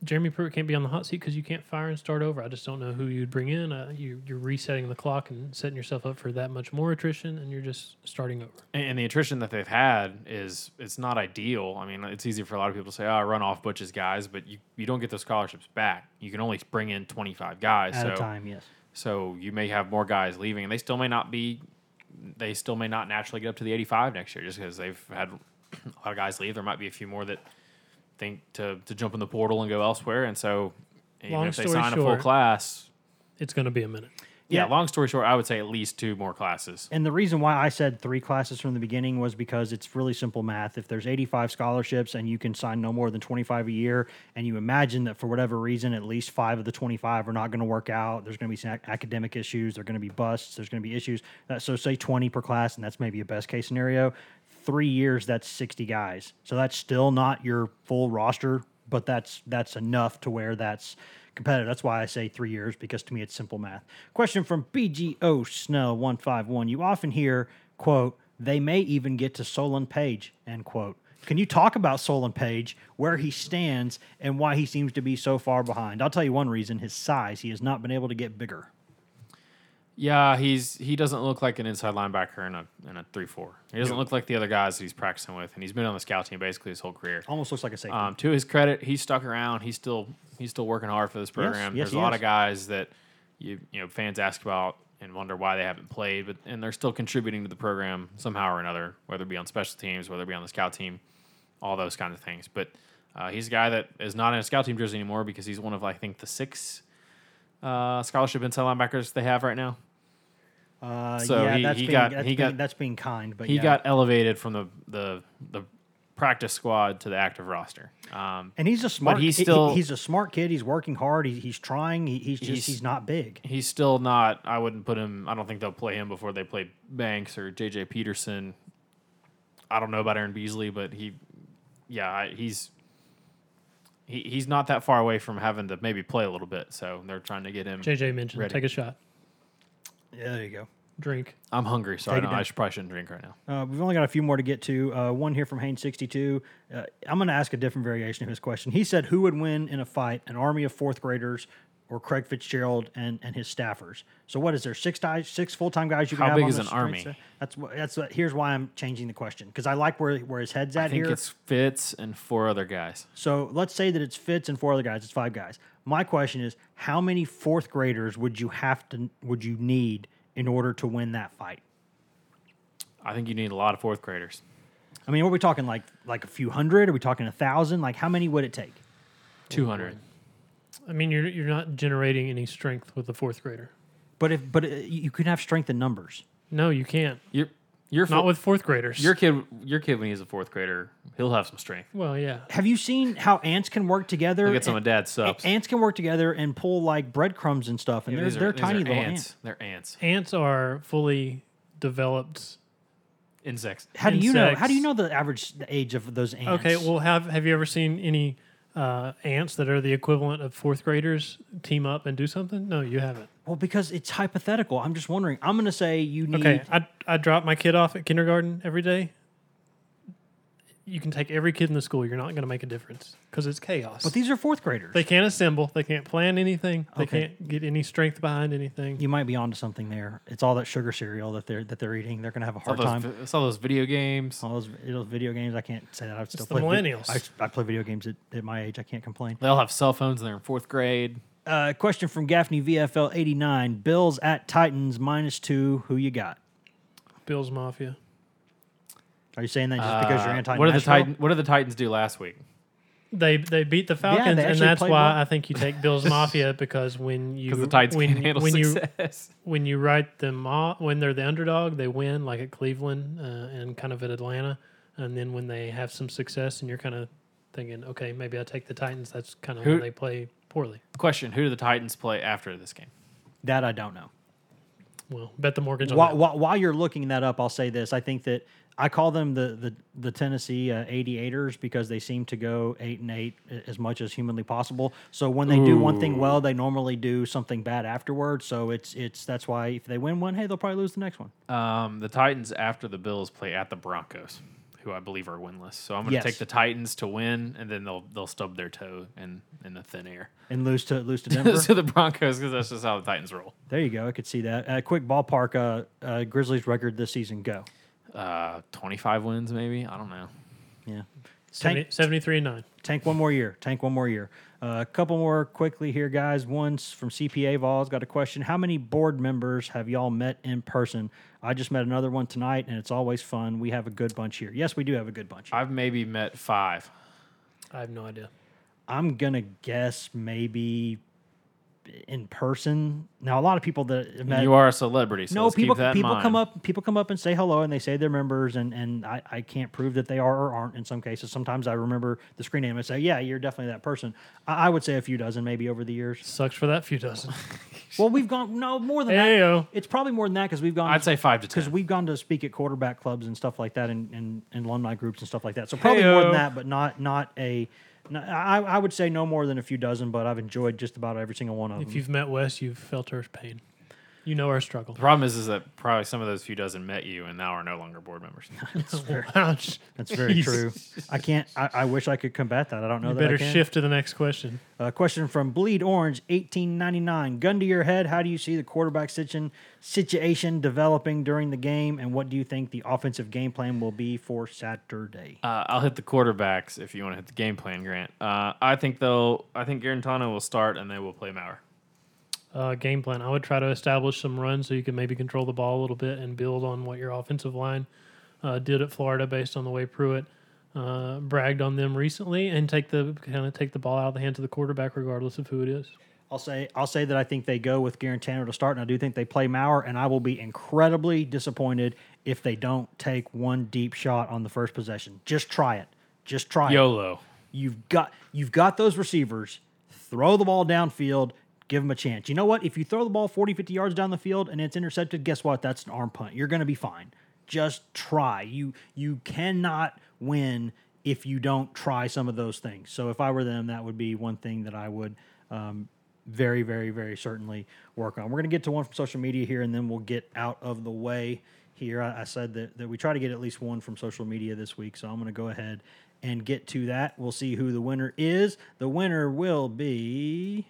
Jeremy Pruitt can't be on the hot seat because you can't fire and start over. I just don't know who you'd bring in. Uh, you, you're resetting the clock and setting yourself up for that much more attrition, and you're just starting over. And, and the attrition that they've had is it's not ideal. I mean, it's easy for a lot of people to say, "Oh, I run off Butch's guys," but you you don't get those scholarships back. You can only bring in 25 guys. at so a time. Yes. so you may have more guys leaving, and they still may not be. They still may not naturally get up to the 85 next year, just because they've had a lot of guys leave. There might be a few more that think to to jump in the portal and go elsewhere, and so even Long if they story sign a full class, It's going to be a minute. yeah. Yeah. Long story short, I would say at least two more classes. And the reason why I said three classes from the beginning was because it's really simple math. If there's 85 scholarships and you can sign no more than 25 a year, and you imagine that for whatever reason, at least five of the 25 are not going to work out, there's going to be some ac- academic issues, there're going to be busts, there's going to be issues. Uh, so, say 20 per class, and that's maybe a best case scenario. Three years, that's 60 guys. So, that's still not your full roster, but that's that's enough to where that's competitive. That's why I say three years because to me it's simple math. Question from BGO Snell one five one. You often hear quote they may even get to Solon Page end quote. Can you talk about Solon Page, where he stands, and why he seems to be so far behind? I'll tell you one reason: his size. He has not been able to get bigger. Yeah, he's he doesn't look like an inside linebacker in a in a three four. He doesn't look like the other guys that he's practicing with, and he's been on the scout team basically his whole career. Almost looks like a safety. Um, to his credit, he's stuck around. He's still he's still working hard for this program. yes, There's he a lot is. of guys that you you know fans ask about and wonder why they haven't played, but and they're still contributing to the program somehow or another, whether it be on special teams, whether it be on the scout team, all those kind of things. But uh, he's a guy that is not in a scout team jersey anymore because he's one of I think the six uh, scholarship inside linebackers they have right now. Uh, so yeah, he- that's he being, got- that's he being, got- that's being kind, but He yeah. got elevated from the the the practice squad to the active roster. Um, and he's a smart. he's he- he- still- he's a smart kid. He's working hard. He, he's trying. He, he's just He's- he's not big. he's still not. I wouldn't put him. I don't think they'll play him before they play Banks or J.J. Peterson. I don't know about Aaron Beasley, but he, yeah, he's he, he's not that far away from having to maybe play a little bit. So they're trying to get him. JJ mentioned, Ready. take a shot, Yeah, there you go. drink. I'm hungry, so I, Take it know I down. should, probably shouldn't drink right now. Uh, we've only got a few more to get to. Uh, one here from Haynes62. Uh, I'm going to ask a different variation of his question. He said, Who would win in a fight, an army of fourth graders or Craig Fitzgerald and, and his staffers? So, what is there? Six guys, six full time guys you can How have big on is an army? That's what, that's what, here's why I'm changing the question because I like where, where his head's at I think here. it's Fitz and four other guys. So let's say that it's Fitz and four other guys. It's five guys. My question is, how many fourth graders would you have to would you need in order to win that fight? I think you need a lot of fourth graders. I mean, are we talking like like a few hundred? Are we talking a thousand? Like, how many would it take? Two hundred. I mean, you're you're not generating any strength with the fourth grader. But if but uh, you you can have strength in numbers. No, you can't. You're you're Not with fourth graders. your kid. Your kid when he's a fourth grader, he'll have some strength. well, yeah. Have you seen how ants can work together? He'll get some of dad's subs. Ants can work together and pull like breadcrumbs and stuff, and Yeah, they're these are- they're these tiny are little ants. ants. They're ants. Ants are fully developed. Insects. How do you know? How do you know the average age of those ants? Okay, well, have have you ever seen any uh, ants that are the equivalent of fourth graders team up and do something? No, you haven't. well, because it's hypothetical. I'm just wondering. I'm going to say you need. Okay, I I drop my kid off at kindergarten every day. You can take every kid in the school. You're not going to make a difference because it's chaos. But these are fourth graders. they can't assemble. They can't plan anything. They Okay. can't get any strength behind anything. you might be onto something there. It's all that sugar cereal that they're that they're eating. They're going to have a All hard those, time. vi- it's all those video games. All those, those video games, I can't say that. I still the play. vid- millennials. I, I play video games at, at my age. I can't complain. They all have cell phones and they're in fourth grade. Uh, question from Gaffney VFL eighty nine. Bills at Titans minus two. Who you got? Bills Mafia. Are you saying that just because you're Uh, anti? what did the Titan, What did the Titans do last week? They they beat the Falcons, and actually that's played why well. I think you take Bills Mafia because when you Because the Titans when, can't handle when you success. when you write them off when they're the underdog, they win like at Cleveland uh, and kind of at Atlanta, and then when they have some success and you're kind of thinking, okay, maybe I take the Titans. That's kind of Who- when they play poorly. Question: Who do the Titans play after this game? That I don't know. Well, bet the mortgage on While, that. while, while you're looking that up, I'll say this: I think that I call them the the, the Tennessee uh, 88ers because they seem to go eight and eight as much as humanly possible. So when they do one thing well, they normally do something bad afterwards. So it's it's that's why if they win one, hey, they'll probably lose the next one. Um, the Titans after the Bills play at the Broncos. Who I believe are winless. So I'm going to Yes. take the Titans to win, and then they'll they'll stub their toe in in the thin air and lose to lose to Denver. to the Broncos because that's just how the Titans roll. there you go. I could see that. Uh, quick ballpark. Uh, uh, Grizzlies record this season. Go. Uh, 25 wins maybe. I don't know. Yeah. 70, Tank, 73 and 9. tank one more year. Tank one more year. Uh, a couple more quickly here, guys. One's from CPA Vols. Got a question. How many board members have y'all met in person? I just met another one tonight, and it's always fun. We have a good bunch here. Yes, we do have a good bunch. Here. I've maybe met five. I have no idea. I'm gonna guess maybe in person. Now, a lot of people that met, you are a celebrity, so no let's people keep that in people come up people come up and say hello and they say they're members and and I, I can't prove that they are or aren't in some cases sometimes i remember the screen name and say yeah you're definitely that person i, I would say a few dozen maybe over the years Sucks for that few dozen. well we've gone no more than Ayo. that it's probably more than that because we've gone I'd say five to ten. because we've gone to speak at quarterback clubs and stuff like that and, and, and alumni groups and stuff like that so probably more than that but not not a no, I, I would say no more than a few dozen but i've enjoyed just about every single one of them. If you've met Wes, you've felt our pain. You know our struggle. The problem is, is that probably some of those few dozen met you and now are no longer board members. Ouch. that's very Jeez. true i can't I, I wish i could combat that i don't know You that I better can. shift to the next question. A question from Bleed Orange, 1899. Gun to your head, how do you see the quarterback situ- situation developing during the game, and what do you think the offensive game plan will be for Saturday? Uh, I'll hit the quarterbacks if you want to hit the game plan, Grant. Uh, I think they'll. I think Guarantano will start and they will play Maurer. Uh, game plan. I would try to establish some runs so you can maybe control the ball a little bit and build on what your offensive line uh, did at Florida based on the way Pruitt uh, bragged on them recently, and take the kind of take the ball out of the hands of the quarterback regardless of who it is. I'll say I'll say that I think they go with Guarantano to start, and I do think they play Maurer, and I will be incredibly disappointed if they don't take one deep shot on the first possession. Just try it. Just try it. YOLO. You've got you've got those receivers. Throw the ball downfield. Give them a chance. You know what? If you throw the ball 40, 50 yards down the field and it's intercepted, guess what? That's an arm punt. You're going to be fine. Just try. You you cannot win if you don't try some of those things. So if I were them, that would be one thing that I would um, very, very, very certainly work on. We're going to get to one from social media here, and then we'll get out of the way here. I, I said that, that we try to get at least one from social media this week, so I'm going to go ahead and get to that. We'll see who the winner is. The winner will be.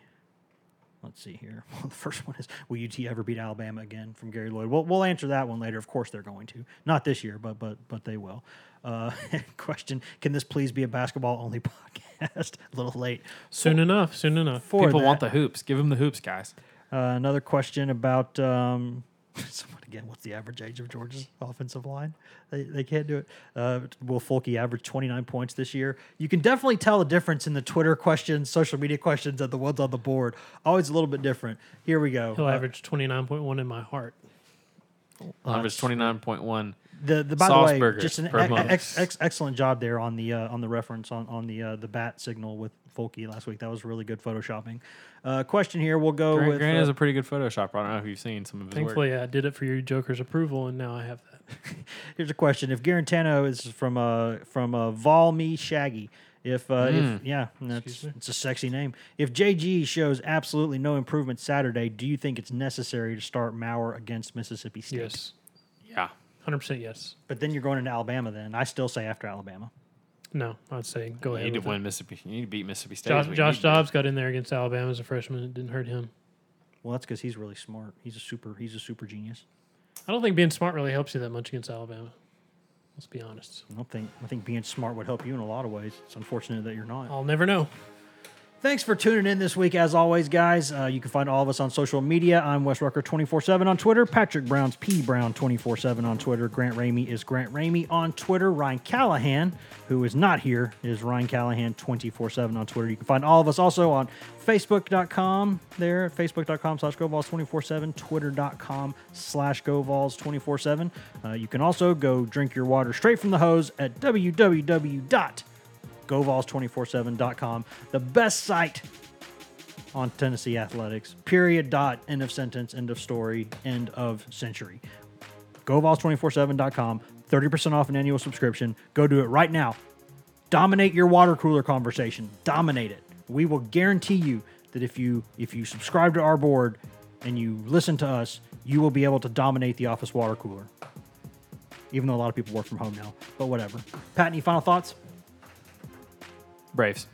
Let's see here. Well, the first one is Will UT ever beat Alabama again? From Gary Lloyd. We'll, we'll answer that one later. Of course, they're going to. Not this year, but but but they will. Uh, question: Can this please be a basketball only podcast? a little late. Soon enough. Soon enough. For People want the hoops. Give them the hoops, guys. Uh, another question about um, someone again. What's the average age of Georgia's offensive line? They, they can't do it. Uh, will Fulke averaged 29 points this year? You can definitely tell the difference in the Twitter questions, social media questions, and the ones on the board. Always a little bit different. Here we go. He'll Uh, average twenty nine point one in my heart. Average twenty nine point one. the the by the way, just an ex, ex, ex, excellent job there on the uh, on the reference on on the uh, the bat signal with Fulke last week. That was really good photoshopping. Uh, question here. We'll go Grant, with. Grant uh, is a pretty good Photoshopper. I don't know if you've seen some of his work. Thankfully, I did it for your Joker's approval, and now I have that. Here's a question: If Guarantano is from uh from uh, Vol Me Shaggy, if uh, if yeah, that's it's a sexy name. If JG shows absolutely no improvement Saturday, do you think it's necessary to start Maurer against Mississippi State? Yes, Yeah. hundred percent yes. But then you're going into Alabama. Then I still say after Alabama. No, I'd say go ahead. You ahead. need to win Mississippi. You need to beat Mississippi State. Josh, is Josh need to do. Dobbs got in there against Alabama as a freshman. It didn't hurt him. Well, that's because he's really smart. He's a super. He's a super genius. I don't think being smart really helps you that much against Alabama. Let's be honest. I don't think. I think being smart would help you in a lot of ways. It's unfortunate that you're not. I'll never know. Thanks for tuning in this week. As always, guys, uh, you can find all of us on social media. I'm Wes Rucker 24 7 on Twitter. Patrick Brown's P Brown 24 7 on Twitter. Grant Ramey is Grant Ramey on Twitter. Ryan Callahan, who is not here, is Ryan Callahan 24 7 on Twitter. You can find all of us also on Facebook.com there, Facebook.com slash GoVols 24 7, Twitter.com slash GoVols 24 7. Uh, You can also go drink your water straight from the hose at www govols247.com, the best site on Tennessee athletics. Period. Dot. End of sentence. End of story. End of century. Govols247.com. 30% off an annual subscription. Go do it right now. Dominate your water cooler conversation. Dominate it. We will guarantee you that if you if you subscribe to our board and you listen to us, you will be able to dominate the office water cooler. even though a lot of people work from home now. But whatever. Pat, any final thoughts? Braves.